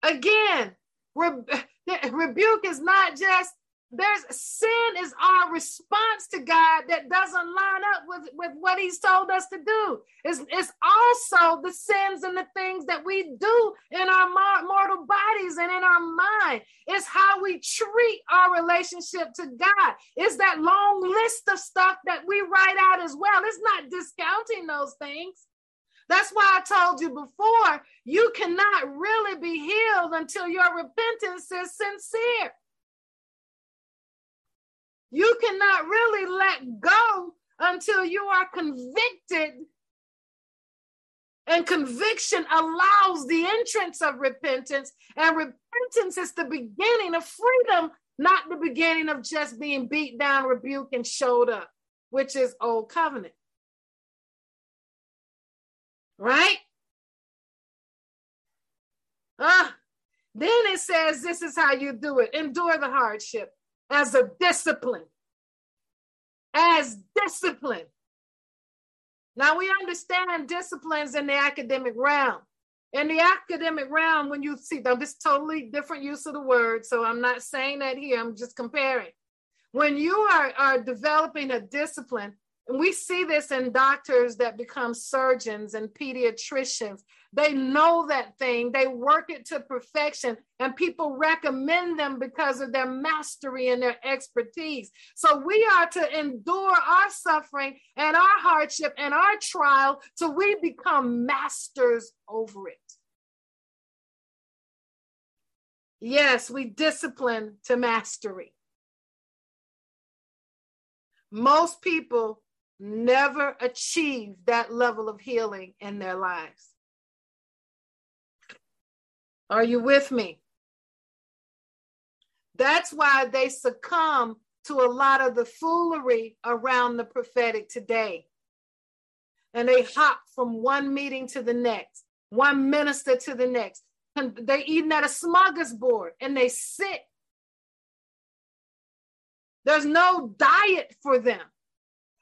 Again, re- rebuke is not just there's sin is our response to God that doesn't line up with, with what he's told us to do. It's, it's also the sins and the things that we do in our mortal bodies and in our mind. It's how we treat our relationship to God. It's that long list of stuff that we write out as well. It's not discounting those things. That's why I told you before, you cannot really be healed until your repentance is sincere. You cannot really let go until you are convicted. And conviction allows the entrance of repentance. And repentance is the beginning of freedom, not the beginning of just being beat down, rebuked, and showed up, which is old covenant. Right? Ah, then it says this is how you do it endure the hardship as a discipline. As discipline. Now we understand disciplines in the academic realm. In the academic realm, when you see them, this totally different use of the word. So I'm not saying that here, I'm just comparing. When you are, are developing a discipline, And we see this in doctors that become surgeons and pediatricians. They know that thing, they work it to perfection, and people recommend them because of their mastery and their expertise. So we are to endure our suffering and our hardship and our trial till we become masters over it. Yes, we discipline to mastery. Most people never achieve that level of healing in their lives. Are you with me? That's why they succumb to a lot of the foolery around the prophetic today. And they hop from one meeting to the next, one minister to the next. And they're eating at a smorgasbord and they sit. There's no diet for them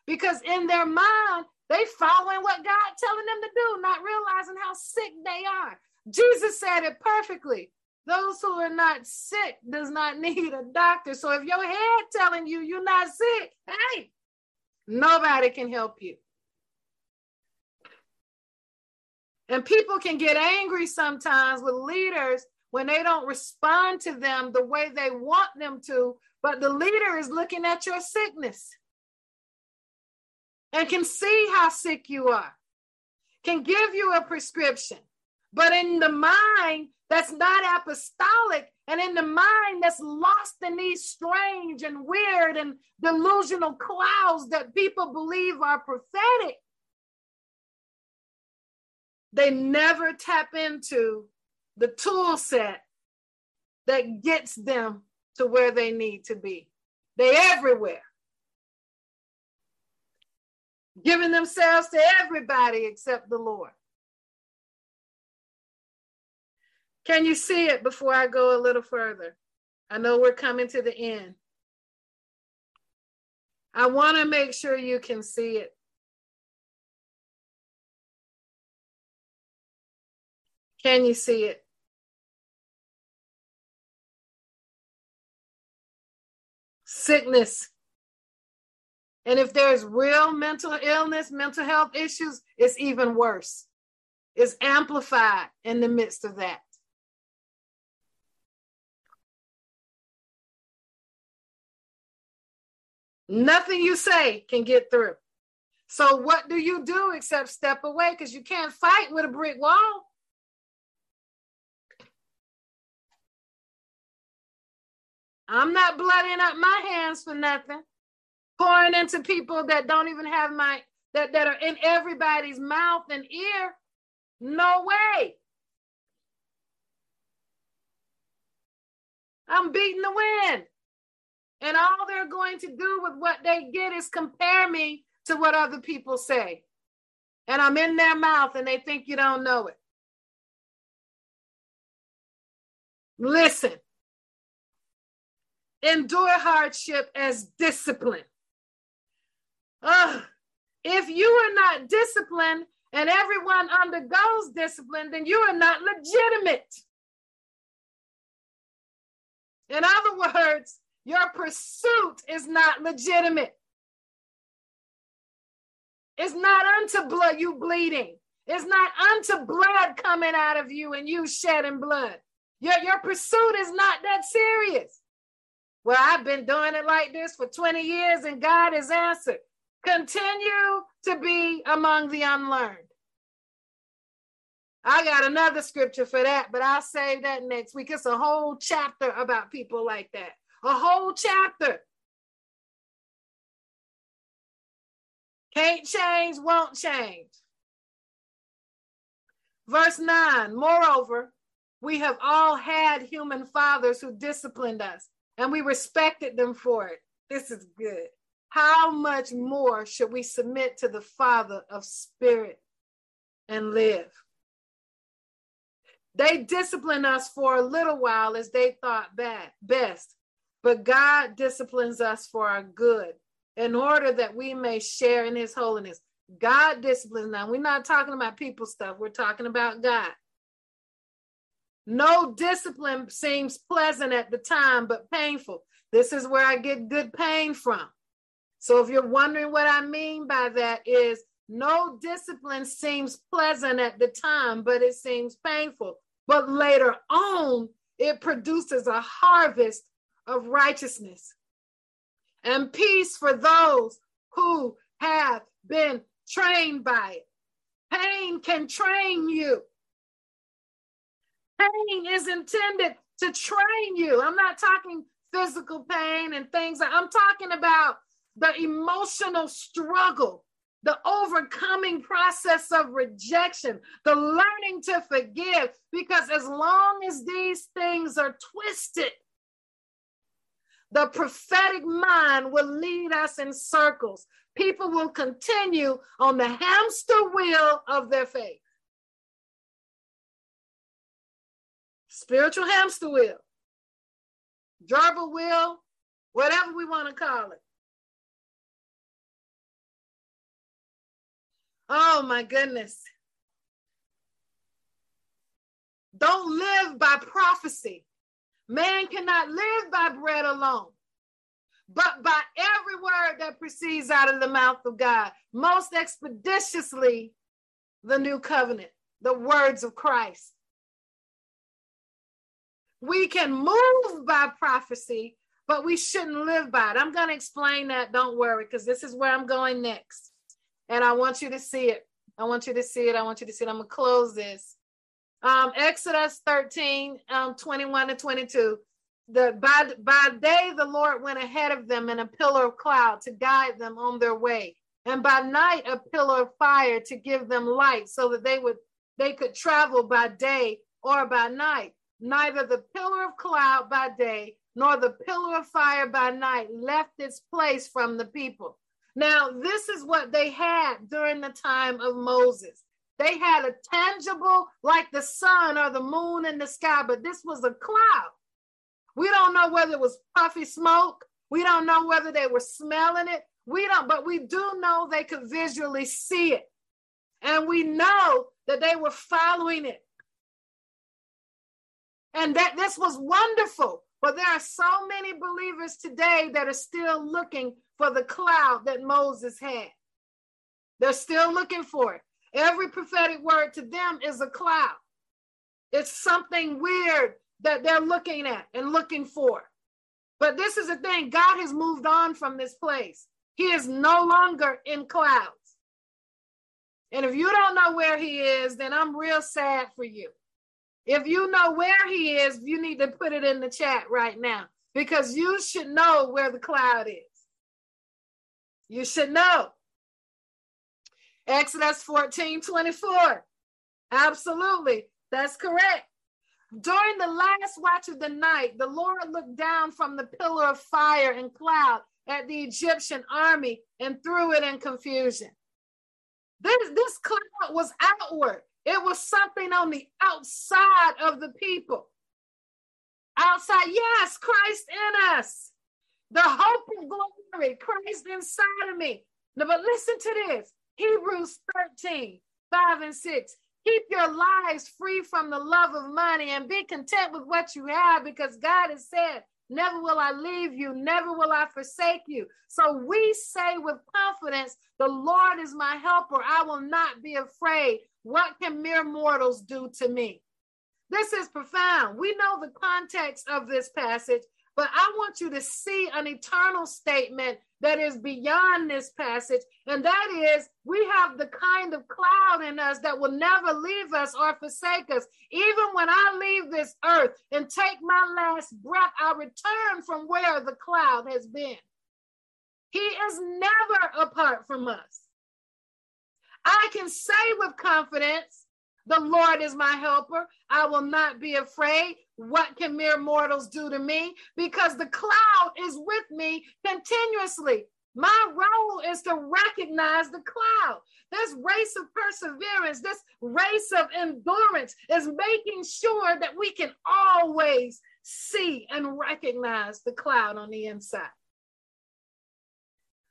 because in their mind, they following what God telling them to do, not realizing how sick they are. Jesus said it perfectly. Those who are not sick does not need a doctor. So if your head telling you you're not sick, hey, nobody can help you. And people can get angry sometimes with leaders when they don't respond to them the way they want them to, but the leader is looking at your sickness and can see how sick you are, can give you a prescription. But in the mind that's not apostolic, and in the mind that's lost in these strange and weird and delusional clouds that people believe are prophetic, they never tap into the tool set that gets them to where they need to be. They everywhere giving themselves to everybody except the Lord. Can you see it before I go a little further? I know we're coming to the end. I want to make sure you can see it. Can you see it? Sickness and if there's real mental illness, mental health issues, it's even worse. It's amplified in the midst of that. Nothing you say can get through. So, what do you do except step away? Because you can't fight with a brick wall. I'm not bloodying up my hands for nothing pouring into people that don't even have my that, that are in everybody's mouth and ear. No way. I'm beating the wind. And all they're going to do with what they get is compare me to what other people say. And I'm in their mouth and they think you don't know it. Listen, endure hardship as discipline. Ugh. If you are not disciplined and everyone undergoes discipline, then you are not legitimate. In other words, your pursuit is not legitimate. It's not unto blood you bleeding. It's not unto blood coming out of you and you shedding blood. Your, your pursuit is not that serious. Well, I've been doing it like this for 20 years and God has answered. Continue to be among the unlearned. I got another scripture for that, but I'll save that next week. It's a whole chapter about people like that. A whole chapter. Can't change, won't change. Verse 9 Moreover, we have all had human fathers who disciplined us, and we respected them for it. This is good how much more should we submit to the Father of Spirit and live? They discipline us for a little while as they thought bad, best, but God disciplines us for our good in order that we may share in his holiness. God disciplines. Now, we're not talking about people stuff, we're talking about God. No discipline seems pleasant at the time, but painful. This is where I get good pain from. So if you're wondering what I mean by that is no discipline seems pleasant at the time, but it seems painful. But later on, it produces a harvest of righteousness and peace for those who have been trained by it. Pain can train you. Pain is intended to train you. I'm not talking physical pain and things. I'm talking about the emotional struggle, the overcoming process of rejection, the learning to forgive. Because as long as these things are twisted, the prophetic mind will lead us in circles. People will continue on the hamster wheel of their faith. Spiritual hamster wheel, gerbil wheel, whatever we want to call it. Oh my goodness. Don't live by prophecy. Man cannot live by bread alone, but by every word that proceeds out of the mouth of God. Most expeditiously, the new covenant, the words of Christ. We can move by prophecy, but we shouldn't live by it. I'm going to explain that. Don't worry, because this is where I'm going next. And I want you to see it. I want you to see it. I want you to see it. I'm going to close this. Um, Exodus 13, um, 21 to 22. The, by, by day, the Lord went ahead of them in a pillar of cloud to guide them on their way. And by night, a pillar of fire to give them light so that they would they could travel by day or by night. Neither the pillar of cloud by day nor the pillar of fire by night left its place from the people. Now, this is what they had during the time of Moses. They had a tangible, like the sun or the moon in the sky, but this was a cloud. We don't know whether it was puffy smoke. We don't know whether they were smelling it. We don't, but we do know they could visually see it. And we know that they were following it. And that this was wonderful. But there are so many believers today that are still looking for the cloud that Moses had. They're still looking for it. Every prophetic word to them is a cloud. It's something weird that they're looking at and looking for. But this is the thing God has moved on from this place. He is no longer in clouds. And if you don't know where he is, then I'm real sad for you. If you know where he is, you need to put it in the chat right now because you should know where the cloud is. You should know. Exodus 14 24. Absolutely. That's correct. During the last watch of the night, the Lord looked down from the pillar of fire and cloud at the Egyptian army and threw it in confusion. This, this cloud was outward, it was something on the outside of the people. Outside, yes, Christ in us, the hope of glory, Christ inside of me. Now, but listen to this Hebrews 13, 5 and 6. Keep your lives free from the love of money and be content with what you have because God has said, Never will I leave you, never will I forsake you. So we say with confidence, The Lord is my helper. I will not be afraid. What can mere mortals do to me? This is profound. We know the context of this passage, but I want you to see an eternal statement that is beyond this passage. And that is, we have the kind of cloud in us that will never leave us or forsake us. Even when I leave this earth and take my last breath, I return from where the cloud has been. He is never apart from us. I can say with confidence, the Lord is my helper. I will not be afraid. What can mere mortals do to me? Because the cloud is with me continuously. My role is to recognize the cloud. This race of perseverance, this race of endurance is making sure that we can always see and recognize the cloud on the inside.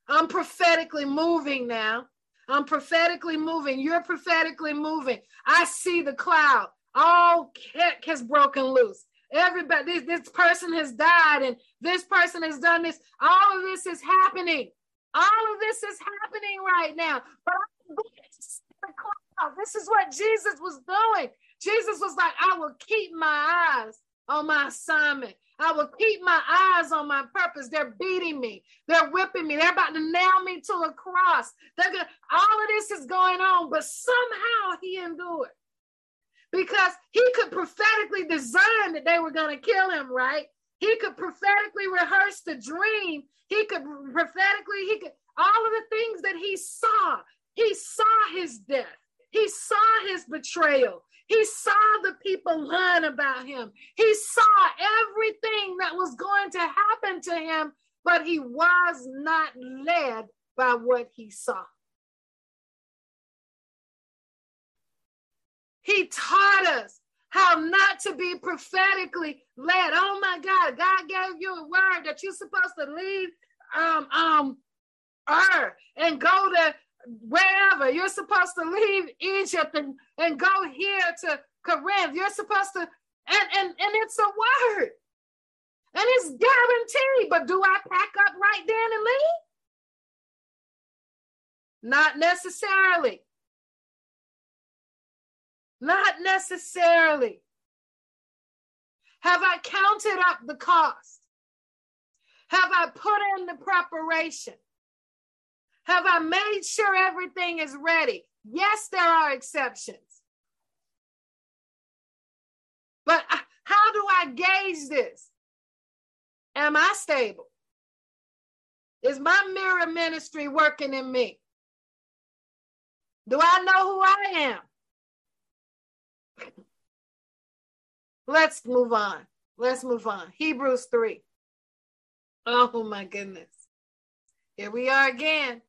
I'm prophetically moving now I'm prophetically moving. You're prophetically moving. I see the cloud. All heck has broken loose. Everybody, this, this person has died and this person has done this. All of this is happening. All of this is happening right now. But this is what Jesus was doing. Jesus was like, I will keep my eyes on my assignment. I will keep my eyes on my purpose. They're beating me. They're whipping me. They're about to nail me to a cross. They're gonna, all of this is going on, but somehow he endured because he could prophetically discern that they were going to kill him, right? He could prophetically rehearse the dream. He could prophetically, he could, all of the things that he saw. He saw his death. He saw his betrayal. He saw the people lying about him. He saw everything that was going to happen to him, but he was not led by what he saw. He taught us how not to be prophetically led. Oh my God, God gave you a word that you're supposed to leave um um Ur and go to wherever. You're supposed to leave Egypt and, and go here to Corinth. You're supposed to, and, and, and it's a word. And it's guaranteed. But do I pack up right then and leave? Not necessarily. Not necessarily. Have I counted up the cost? Have I put in the preparation? Have I made sure everything is ready? Yes, there are exceptions. But how do I gauge this? Am I stable? Is my mirror ministry working in me? Do I know who I am? Let's move on. Let's move on. Hebrews 3. Oh my goodness. Here we are again.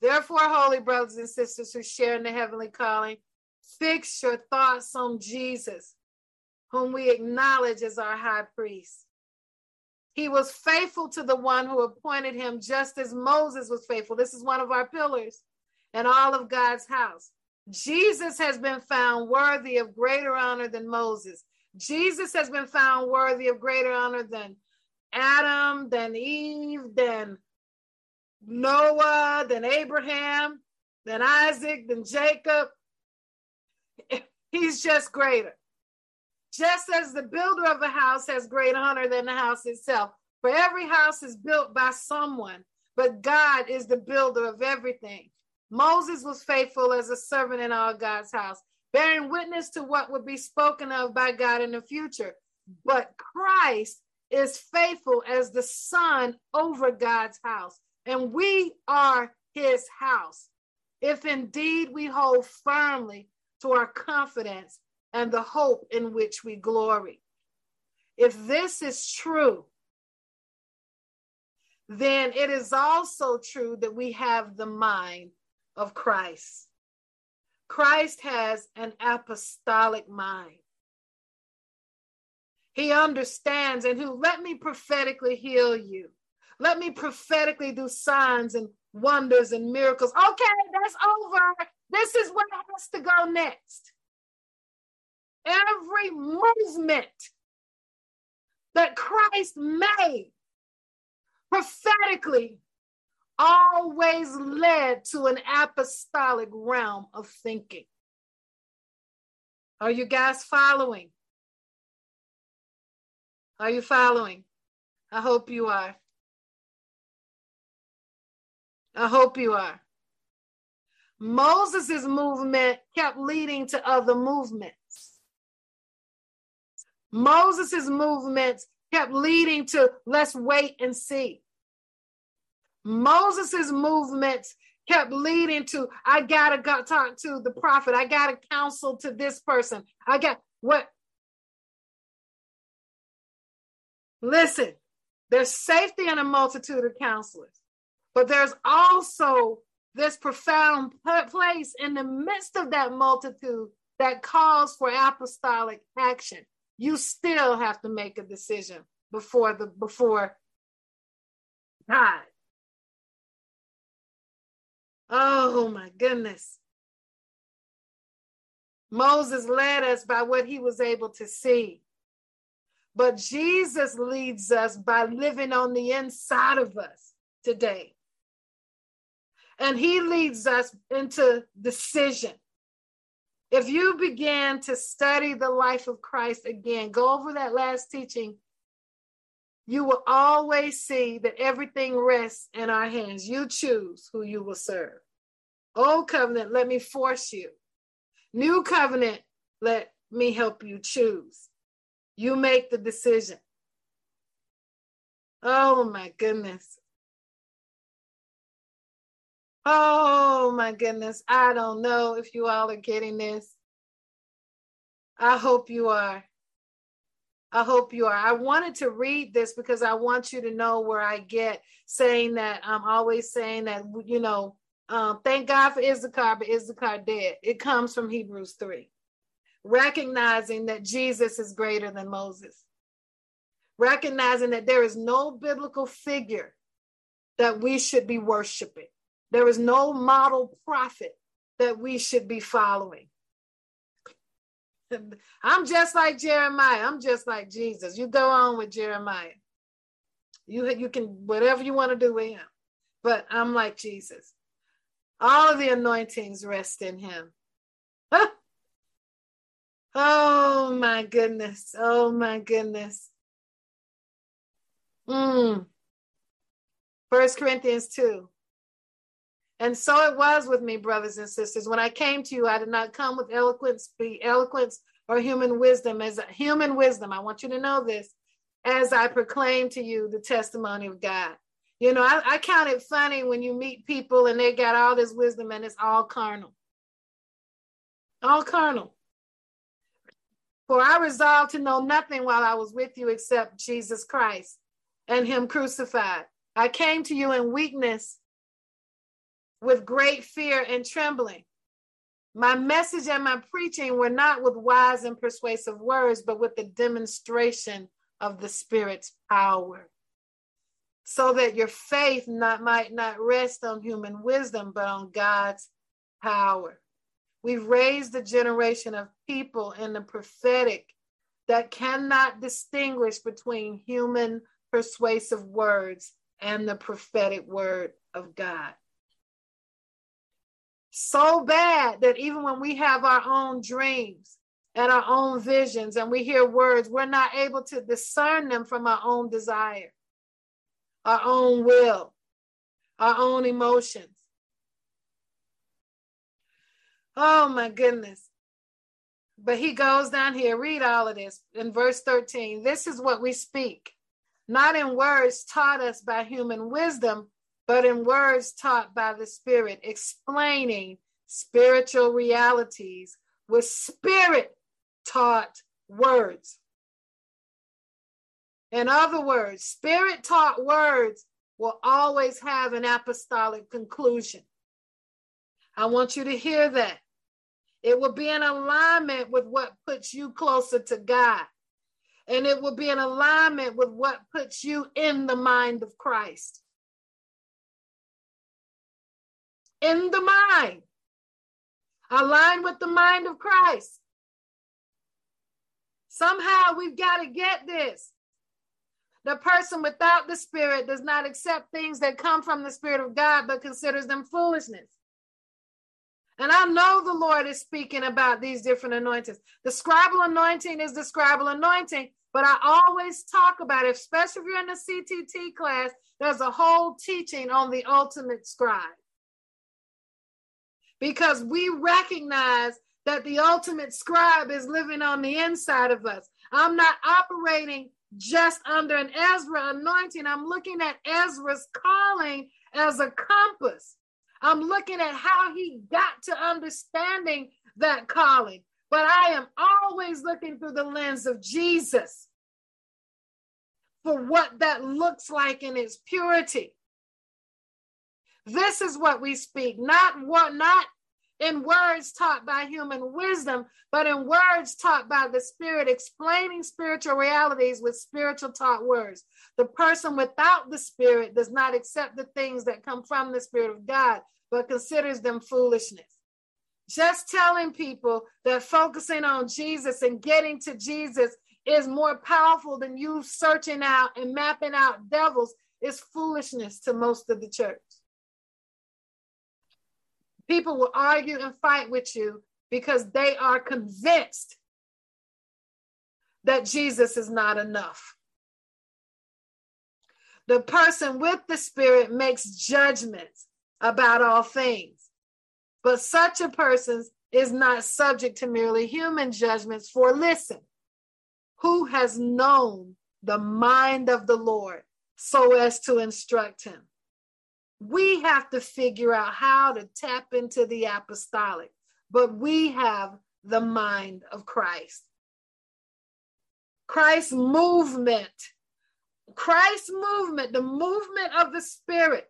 Therefore, holy brothers and sisters who share in the heavenly calling, fix your thoughts on Jesus, whom we acknowledge as our high priest. He was faithful to the one who appointed him, just as Moses was faithful. This is one of our pillars in all of God's house. Jesus has been found worthy of greater honor than Moses. Jesus has been found worthy of greater honor than Adam, than Eve, than Noah, than Abraham, than Isaac, than Jacob. He's just greater. Just as the builder of a house has great honor than the house itself. For every house is built by someone, but God is the builder of everything. Moses was faithful as a servant in all God's house bearing witness to what would be spoken of by God in the future. But Christ is faithful as the son over God's house, and we are his house. If indeed we hold firmly to our confidence and the hope in which we glory. If this is true, then it is also true that we have the mind of Christ. Christ has an apostolic mind. He understands and who let me prophetically heal you. Let me prophetically do signs and wonders and miracles. Okay, that's over. This is what has to go next. Every movement that Christ made prophetically always led to an apostolic realm of thinking. Are you guys following? Are you following? I hope you are. I hope you are. Moses' movement kept leading to other movements. Moses' movements kept leading to let's wait and see. Moses's movements kept leading to I gotta go talk to the prophet. I gotta counsel to this person. I got what? Listen, there's safety in a multitude of counselors, but there's also this profound place in the midst of that multitude that calls for apostolic action. You still have to make a decision before the before God. Oh my goodness. Moses led us by what he was able to see. But Jesus leads us by living on the inside of us today. And he leads us into decision. If you begin to study the life of Christ again, go over that last teaching, you will always see that everything rests in our hands. You choose who you will serve. Old covenant, let me force you. New covenant, let me help you choose. You make the decision. Oh my goodness. Oh my goodness. I don't know if you all are getting this. I hope you are. I hope you are. I wanted to read this because I want you to know where I get saying that I'm always saying that, you know, um, thank God for Issachar, but Issachar dead. It comes from Hebrews 3. Recognizing that Jesus is greater than Moses. Recognizing that there is no biblical figure that we should be worshiping. There is no model prophet that we should be following. I'm just like Jeremiah. I'm just like Jesus. You go on with Jeremiah. You, you can, whatever you want to do with him. But I'm like Jesus. All of the anointings rest in him. oh my goodness. Oh my goodness. Mm. First Corinthians 2. And so it was with me, brothers and sisters. When I came to you, I did not come with eloquence, be eloquence or human wisdom. As human wisdom, I want you to know this as I proclaim to you the testimony of God. You know, I, I count it funny when you meet people and they got all this wisdom and it's all carnal. All carnal. For I resolved to know nothing while I was with you except Jesus Christ and Him crucified. I came to you in weakness with great fear and trembling. My message and my preaching were not with wise and persuasive words, but with the demonstration of the Spirit's power, so that your faith not, might not rest on human wisdom, but on God's power. We've raised a generation of people in the prophetic that cannot distinguish between human persuasive words and the prophetic word of God so bad that even when we have our own dreams and our own visions and we hear words, we're not able to discern them from our own desire, our own will, our own emotions. Oh my goodness. But he goes down here, read all of this in verse 13. This is what we speak, not in words taught us by human wisdom, but in words taught by the Spirit, explaining spiritual realities with Spirit taught words. In other words, Spirit taught words will always have an apostolic conclusion. I want you to hear that. It will be in alignment with what puts you closer to God. And it will be in alignment with what puts you in the mind of Christ. In the mind, aligned with the mind of Christ. Somehow we've got to get this. The person without the Spirit does not accept things that come from the Spirit of God, but considers them foolishness. And I know the Lord is speaking about these different anointings. The scribal anointing is the scribal anointing, but I always talk about it, especially if you're in the CTT class, there's a whole teaching on the ultimate scribe because we recognize that the ultimate scribe is living on the inside of us. I'm not operating just under an Ezra anointing. I'm looking at Ezra's calling as a compass. I'm looking at how he got to understanding that calling. But I am always looking through the lens of Jesus for what that looks like in its purity. This is what we speak, not what, not in words taught by human wisdom, but in words taught by the Spirit, explaining spiritual realities with spiritual taught words. The person without the Spirit does not accept the things that come from the Spirit of God, but considers them foolishness. Just telling people that focusing on Jesus and getting to Jesus is more powerful than you searching out and mapping out devils is foolishness to most of the church. People will argue and fight with you because they are convinced that Jesus is not enough. The person with the Spirit makes judgments about all things, but such a person is not subject to merely human judgments. For listen, who has known the mind of the Lord so as to instruct him? We have to figure out how to tap into the apostolic, but we have the mind of Christ. Christ's movement, Christ's movement, the movement of the Spirit,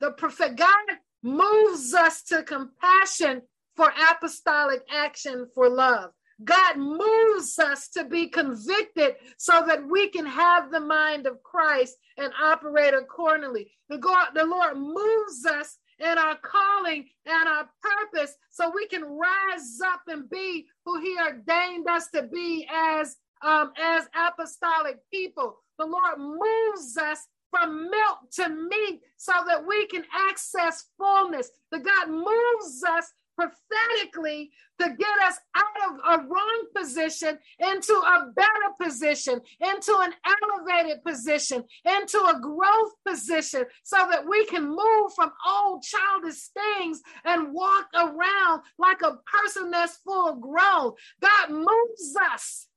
the prophet God moves us to compassion for apostolic action for love. God moves us to be convicted so that we can have the mind of Christ and operate accordingly. The, God, the Lord moves us in our calling and our purpose so we can rise up and be who He ordained us to be as, um, as apostolic people. The Lord moves us from milk to meat so that we can access fullness. The God moves us prophetically to get us out of a wrong position into a better position, into an elevated position, into a growth position, so that we can move from old childish things and walk around like a person that's full grown. God moves us.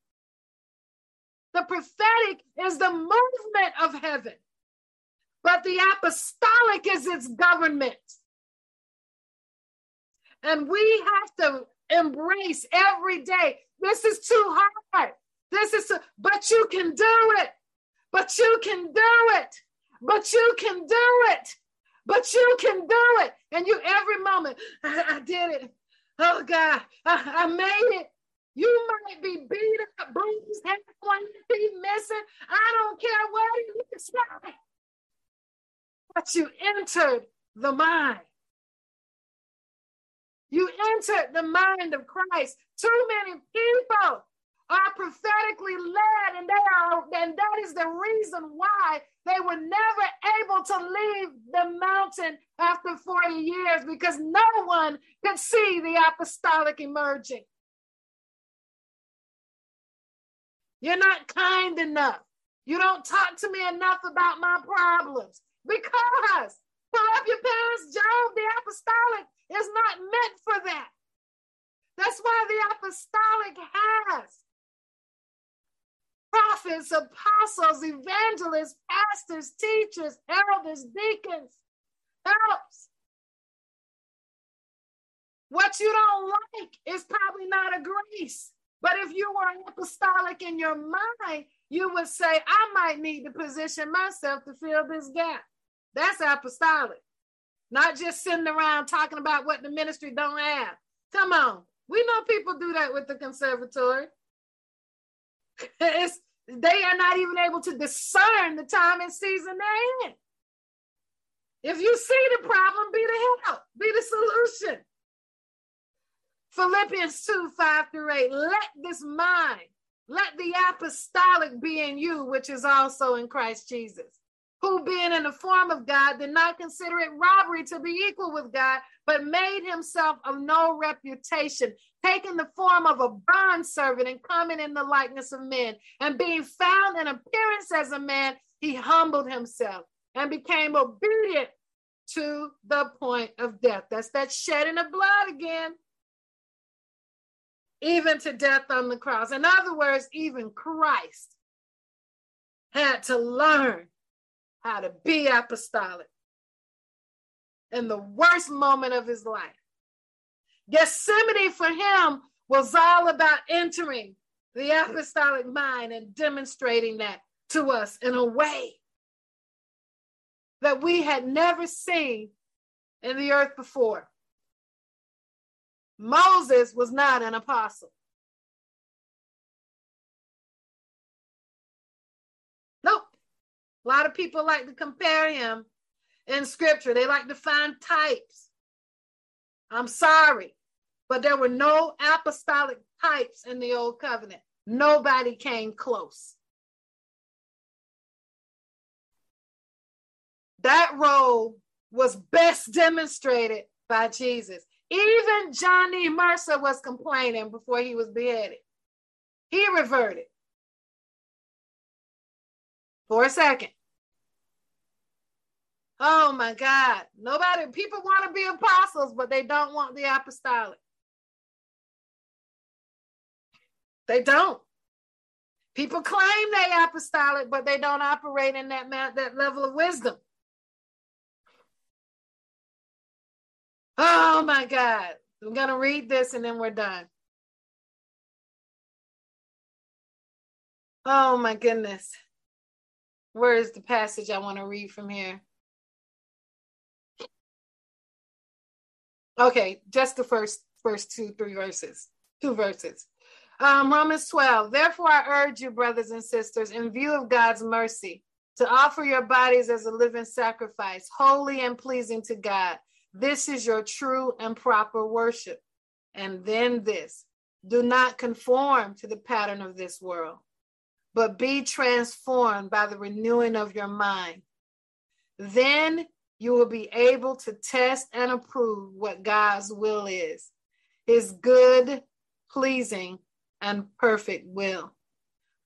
The prophetic is the movement of heaven, but the apostolic is its government. And we have to embrace every day. This is too hard. This is, too, but you can do it. But you can do it. But you can do it. But you can do it. And you, every moment, I, I did it. Oh God, I, I made it. You might be beat up, bruised, have one be missing. I don't care what. But you entered the mind. You entered the mind of Christ. Too many people are prophetically led, and they are, and that is the reason why they were never able to leave the mountain after 40 years because no one could see the apostolic emerging. You're not kind enough. You don't talk to me enough about my problems because pull up your pants, Job, the apostolic is not meant for that. That's why the apostolic has prophets, apostles, evangelists, pastors, teachers, elders, deacons, helps. What you don't like is probably not a grace. But if you were apostolic in your mind, you would say, I might need to position myself to fill this gap. That's apostolic not just sitting around talking about what the ministry don't have. Come on. We know people do that with the conservatory. it's, they are not even able to discern the time and season they're in. If you see the problem, be the help, be the solution. Philippians 2 5 through 8. Let this mind, let the apostolic be in you, which is also in Christ Jesus who being in the form of God did not consider it robbery to be equal with God, but made himself of no reputation, taking the form of a bond servant and coming in the likeness of men, and being found in appearance as a man, he humbled himself and became obedient to the point of death. That's that shedding of blood again. Even to death on the cross. In other words, even Christ had to learn how to be apostolic in the worst moment of his life. Gethsemane for him was all about entering the apostolic mind and demonstrating that to us in a way that we had never seen in the earth before. Moses was not an apostle. A lot of people like to compare him in scripture. They like to find types. I'm sorry, but there were no apostolic types in the old covenant. Nobody came close. That role was best demonstrated by Jesus. Even Johnny Mercer was complaining before he was beheaded. He reverted for a second. Oh my God. Nobody, people want to be apostles, but they don't want the apostolic. They don't. People claim they apostolic, but they don't operate in that, that level of wisdom. Oh my God. I'm going to read this and then we're done. Oh my goodness. Where is the passage I want to read from here? Okay, just the first first two, three verses. Two verses. Um, Romans 12. Therefore, I urge you, brothers and sisters, in view of God's mercy, to offer your bodies as a living sacrifice, holy and pleasing to God. This is your true and proper worship. And then this do not conform to the pattern of this world, but be transformed by the renewing of your mind. Then you will be able to test and approve what God's will is, his good, pleasing, and perfect will.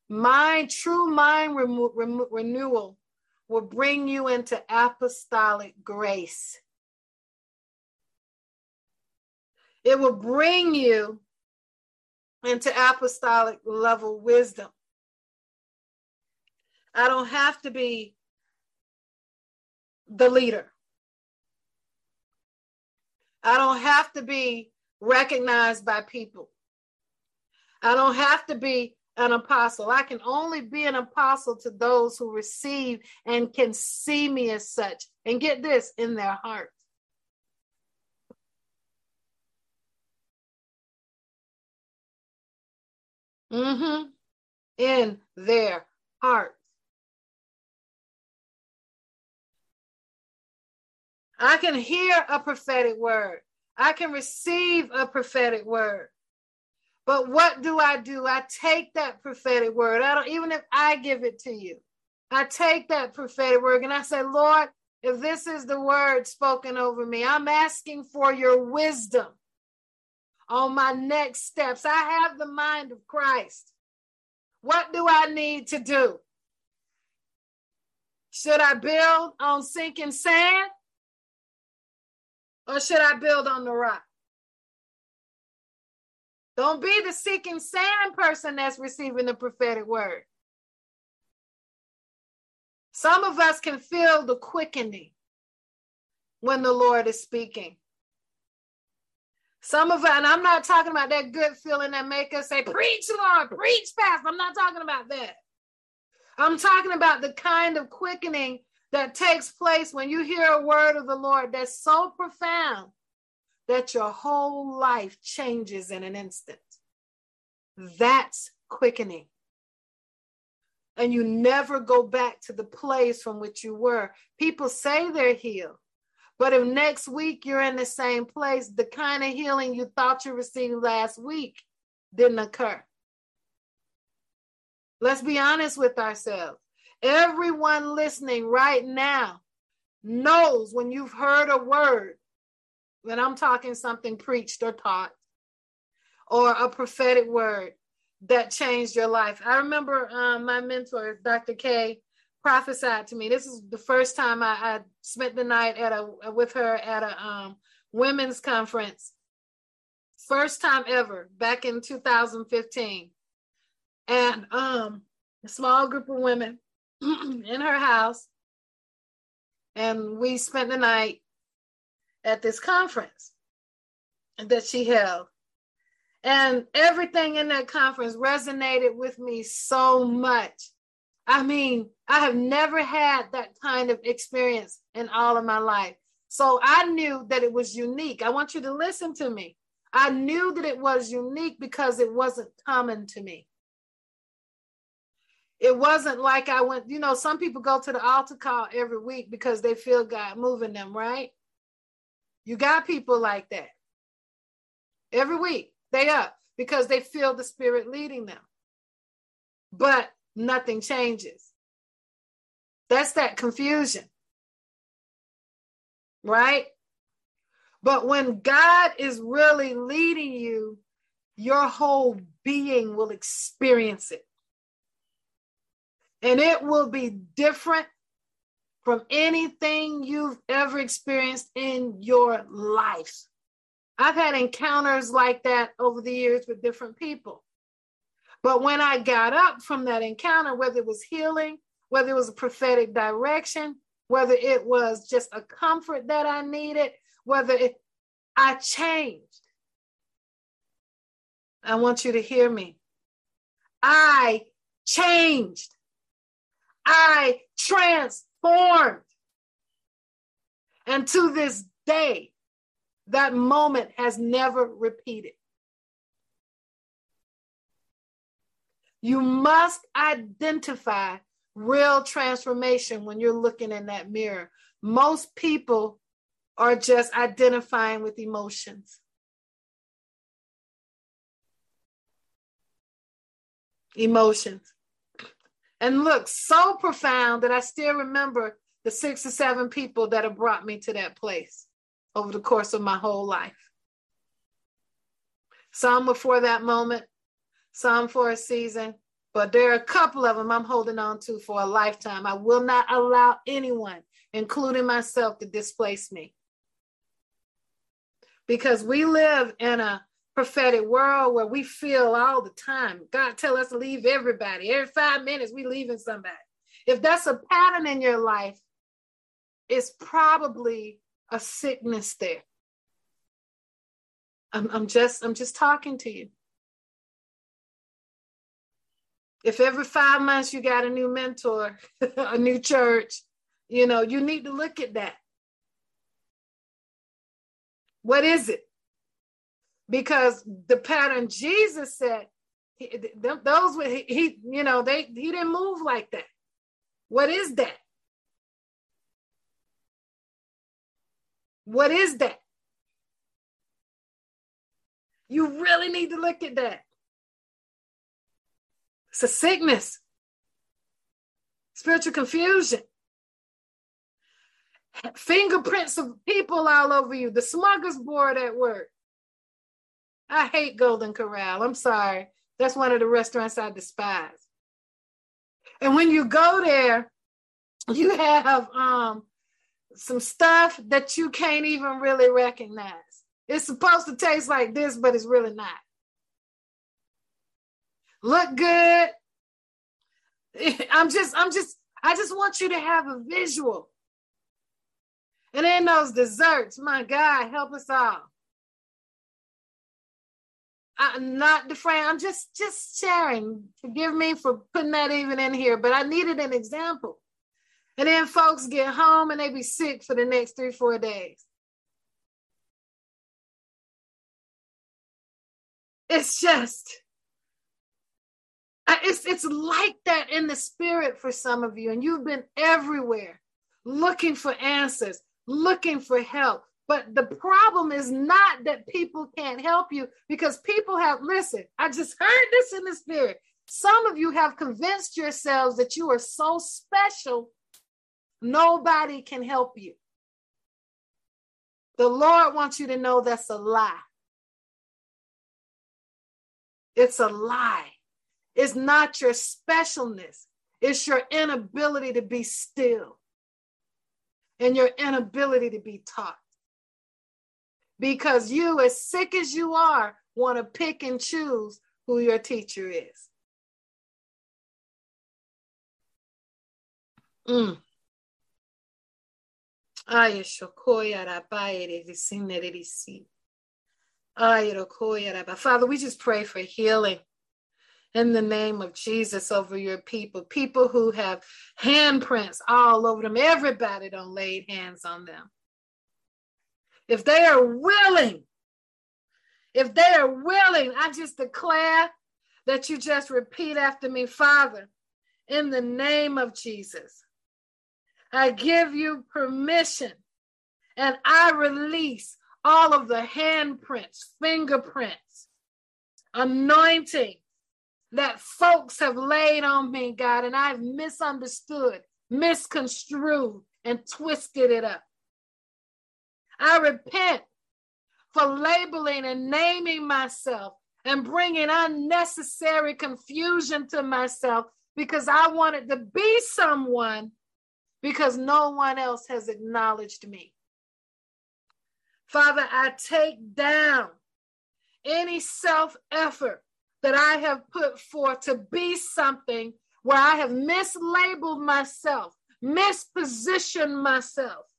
My true mind remo- remo- renewal will bring you into apostolic grace. It will bring you into apostolic level wisdom. I don't have to be the leader. I don't have to be recognized by people. I don't have to be an apostle. I can only be an apostle to those who receive and can see me as such and get this in their heart. Mm-hmm. In their heart. I can hear a prophetic word. I can receive a prophetic word. But what do I do? I take that prophetic word. I don't even if I give it to you. I take that prophetic word and I say, Lord, if this is the word spoken over me, I'm asking for your wisdom on my next steps. I have the mind of Christ. What do I need to do? Should I build on sinking sand? Or should I build on the rock? Don't be the seeking sand person that's receiving the prophetic word. Some of us can feel the quickening when the Lord is speaking. Some of us, and I'm not talking about that good feeling that make us say, preach, Lord, preach fast. I'm not talking about that. I'm talking about the kind of quickening that takes place when you hear a word of the Lord that's so profound that your whole life changes in an instant. That's quickening. And you never go back to the place from which you were. People say they're healed, but if next week you're in the same place, the kind of healing you thought you received last week didn't occur. Let's be honest with ourselves. Everyone listening right now knows when you've heard a word, when I'm talking something preached or taught, or a prophetic word that changed your life. I remember um, my mentor, Dr. K, prophesied to me. This is the first time I, I spent the night at a with her at a um, women's conference. First time ever, back in 2015, and um, a small group of women in her house, and we spent the night at this conference that she held. And everything in that conference resonated with me so much. I mean, I have never had that kind of experience in all of my life. So I knew that it was unique. I want you to listen to me. I knew that it was unique because it wasn't common to me. It wasn't like I went, you know, some people go to the altar call every week because they feel God moving them, right? You got people like that. Every week they up because they feel the spirit leading them. But nothing changes. That's that confusion. Right? But when God is really leading you, your whole being will experience it. And it will be different from anything you've ever experienced in your life. I've had encounters like that over the years with different people. But when I got up from that encounter, whether it was healing, whether it was a prophetic direction, whether it was just a comfort that I needed, whether it, I changed. I want you to hear me. I changed. I transformed. And to this day, that moment has never repeated. You must identify real transformation when you're looking in that mirror. Most people are just identifying with emotions. Emotions. And look, so profound that I still remember the six or seven people that have brought me to that place over the course of my whole life. Some before that moment, some for a season, but there are a couple of them I'm holding on to for a lifetime. I will not allow anyone, including myself, to displace me. Because we live in a prophetic world where we feel all the time. God tell us to leave everybody. Every five minutes, we leaving somebody. If that's a pattern in your life, it's probably a sickness there. I'm, I'm just I'm just talking to you. If every five months you got a new mentor, a new church, you know, you need to look at that. What is it? Because the pattern Jesus said, he, those he, he, you know, they he didn't move like that. What is that? What is that? You really need to look at that. It's a sickness, spiritual confusion, fingerprints of people all over you, the smugglers board at work. I hate Golden Corral. I'm sorry. That's one of the restaurants I despise. And when you go there, you have um, some stuff that you can't even really recognize. It's supposed to taste like this, but it's really not look good. I'm just, I'm just, I just want you to have a visual. And then those desserts, my God, help us all. I'm not deframed. I'm just just sharing. Forgive me for putting that even in here, but I needed an example. And then folks get home and they be sick for the next three, four days. It's just it's, it's like that in the spirit for some of you, and you've been everywhere looking for answers, looking for help. But the problem is not that people can't help you because people have, listen, I just heard this in the spirit. Some of you have convinced yourselves that you are so special, nobody can help you. The Lord wants you to know that's a lie. It's a lie. It's not your specialness, it's your inability to be still and your inability to be taught. Because you, as sick as you are, want to pick and choose who your teacher is. Mm. Father, we just pray for healing in the name of Jesus over your people, people who have handprints all over them. Everybody don't lay hands on them. If they are willing, if they are willing, I just declare that you just repeat after me, Father, in the name of Jesus. I give you permission and I release all of the handprints, fingerprints, anointing, that folks have laid on me, God, and I've misunderstood, misconstrued, and twisted it up. I repent for labeling and naming myself and bringing unnecessary confusion to myself because I wanted to be someone because no one else has acknowledged me. Father, I take down any self effort that I have put forth to be something where I have mislabeled myself, mispositioned myself.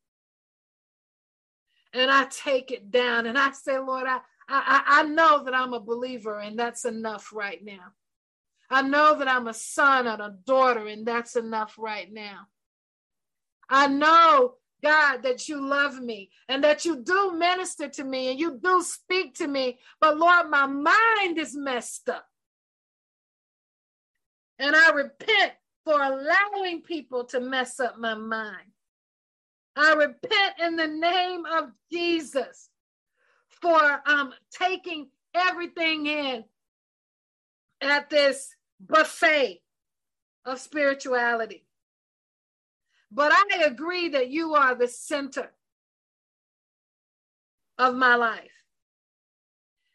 And I take it down and I say, Lord, I, I, I know that I'm a believer and that's enough right now. I know that I'm a son and a daughter and that's enough right now. I know, God, that you love me and that you do minister to me and you do speak to me. But Lord, my mind is messed up. And I repent for allowing people to mess up my mind. I repent in the name of Jesus for um, taking everything in at this buffet of spirituality. But I agree that you are the center of my life.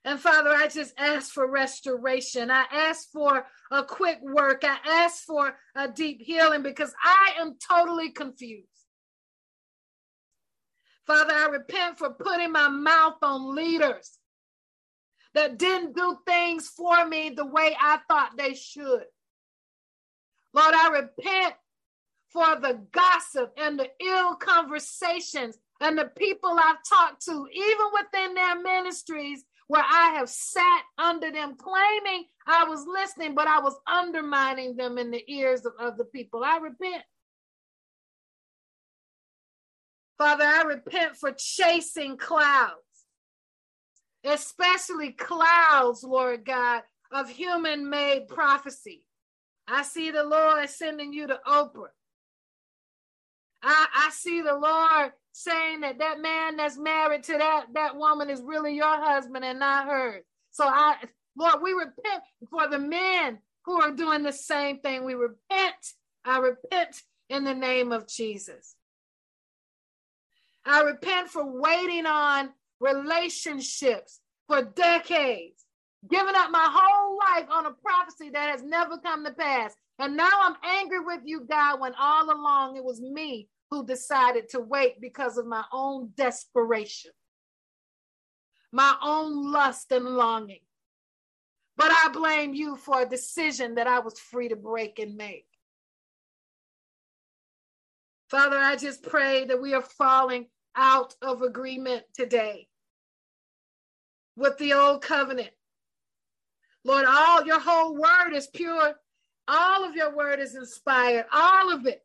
And Father, I just ask for restoration. I ask for a quick work. I ask for a deep healing because I am totally confused. Father, I repent for putting my mouth on leaders that didn't do things for me the way I thought they should. Lord, I repent for the gossip and the ill conversations and the people I've talked to, even within their ministries, where I have sat under them claiming I was listening, but I was undermining them in the ears of other people. I repent. Father, I repent for chasing clouds, especially clouds, Lord God, of human made prophecy. I see the Lord sending you to Oprah. I, I see the Lord saying that that man that's married to that, that woman is really your husband and not hers. So I, Lord, we repent for the men who are doing the same thing. We repent. I repent in the name of Jesus. I repent for waiting on relationships for decades, giving up my whole life on a prophecy that has never come to pass. And now I'm angry with you, God, when all along it was me who decided to wait because of my own desperation, my own lust and longing. But I blame you for a decision that I was free to break and make. Father, I just pray that we are falling out of agreement today with the old covenant. Lord, all your whole word is pure. All of your word is inspired, all of it.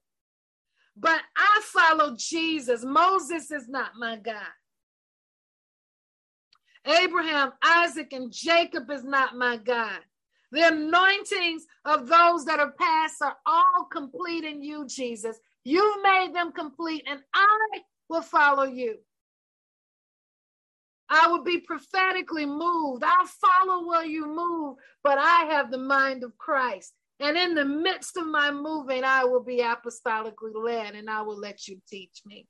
But I follow Jesus. Moses is not my God. Abraham, Isaac, and Jacob is not my God. The anointings of those that are past are all complete in you, Jesus. You made them complete, and I will follow you. I will be prophetically moved. I'll follow where you move, but I have the mind of Christ. And in the midst of my moving, I will be apostolically led and I will let you teach me.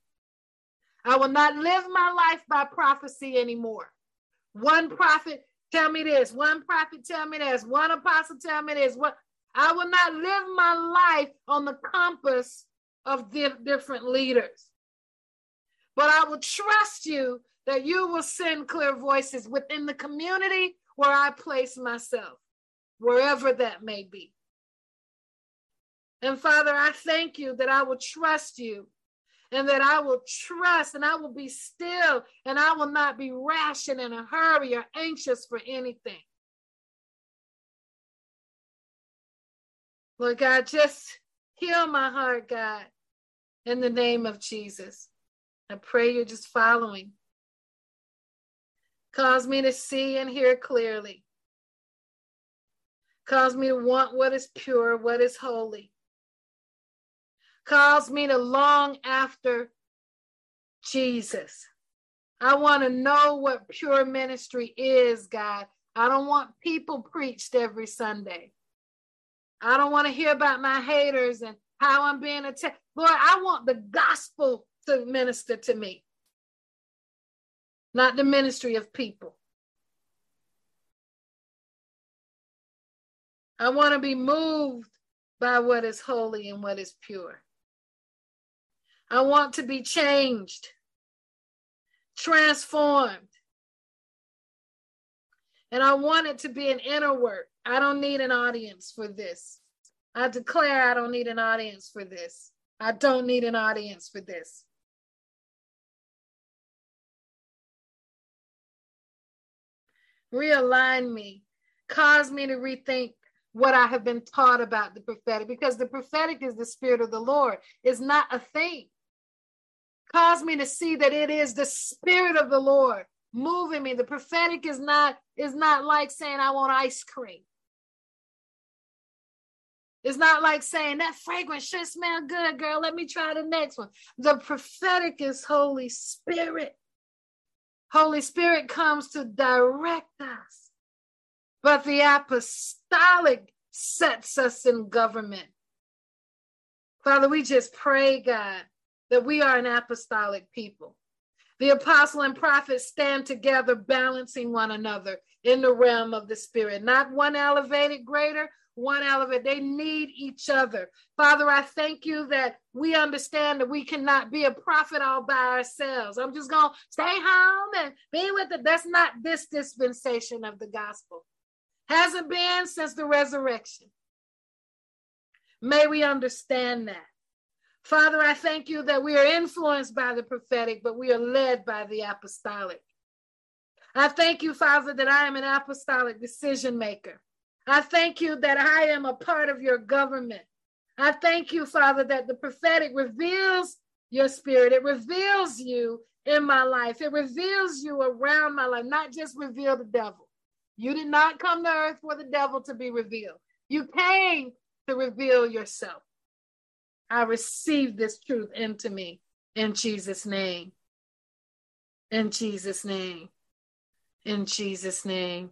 I will not live my life by prophecy anymore. One prophet tell me this, one prophet tell me this, one apostle tell me this. What I will not live my life on the compass of different leaders. But I will trust you that you will send clear voices within the community where I place myself, wherever that may be. And Father, I thank you that I will trust you and that I will trust and I will be still and I will not be rash and in a hurry or anxious for anything. Lord God, just heal my heart, God, in the name of Jesus. I pray you're just following. Cause me to see and hear clearly. Cause me to want what is pure, what is holy. Cause me to long after Jesus. I want to know what pure ministry is, God. I don't want people preached every Sunday. I don't want to hear about my haters and how I'm being attacked. Lord, I want the gospel to minister to me. not the ministry of people. I want to be moved by what is holy and what is pure. I want to be changed, transformed. And I want it to be an inner work. I don't need an audience for this. I declare I don't need an audience for this. I don't need an audience for this. Realign me, cause me to rethink what I have been taught about the prophetic because the prophetic is the spirit of the Lord, it's not a thing. Cause me to see that it is the spirit of the Lord moving me. The prophetic is not is not like saying I want ice cream. It's not like saying that fragrance should smell good, girl. Let me try the next one. The prophetic is Holy Spirit. Holy Spirit comes to direct us. But the apostolic sets us in government. Father, we just pray, God, that we are an apostolic people. The apostle and prophet stand together, balancing one another in the realm of the spirit. Not one elevated greater, one elevated. They need each other. Father, I thank you that we understand that we cannot be a prophet all by ourselves. I'm just going to stay home and be with it. That's not this dispensation of the gospel. Hasn't been since the resurrection. May we understand that. Father, I thank you that we are influenced by the prophetic, but we are led by the apostolic. I thank you, Father, that I am an apostolic decision maker. I thank you that I am a part of your government. I thank you, Father, that the prophetic reveals your spirit. It reveals you in my life. It reveals you around my life, not just reveal the devil. You did not come to earth for the devil to be revealed. You came to reveal yourself. I receive this truth into me in Jesus' name. In Jesus' name. In Jesus' name.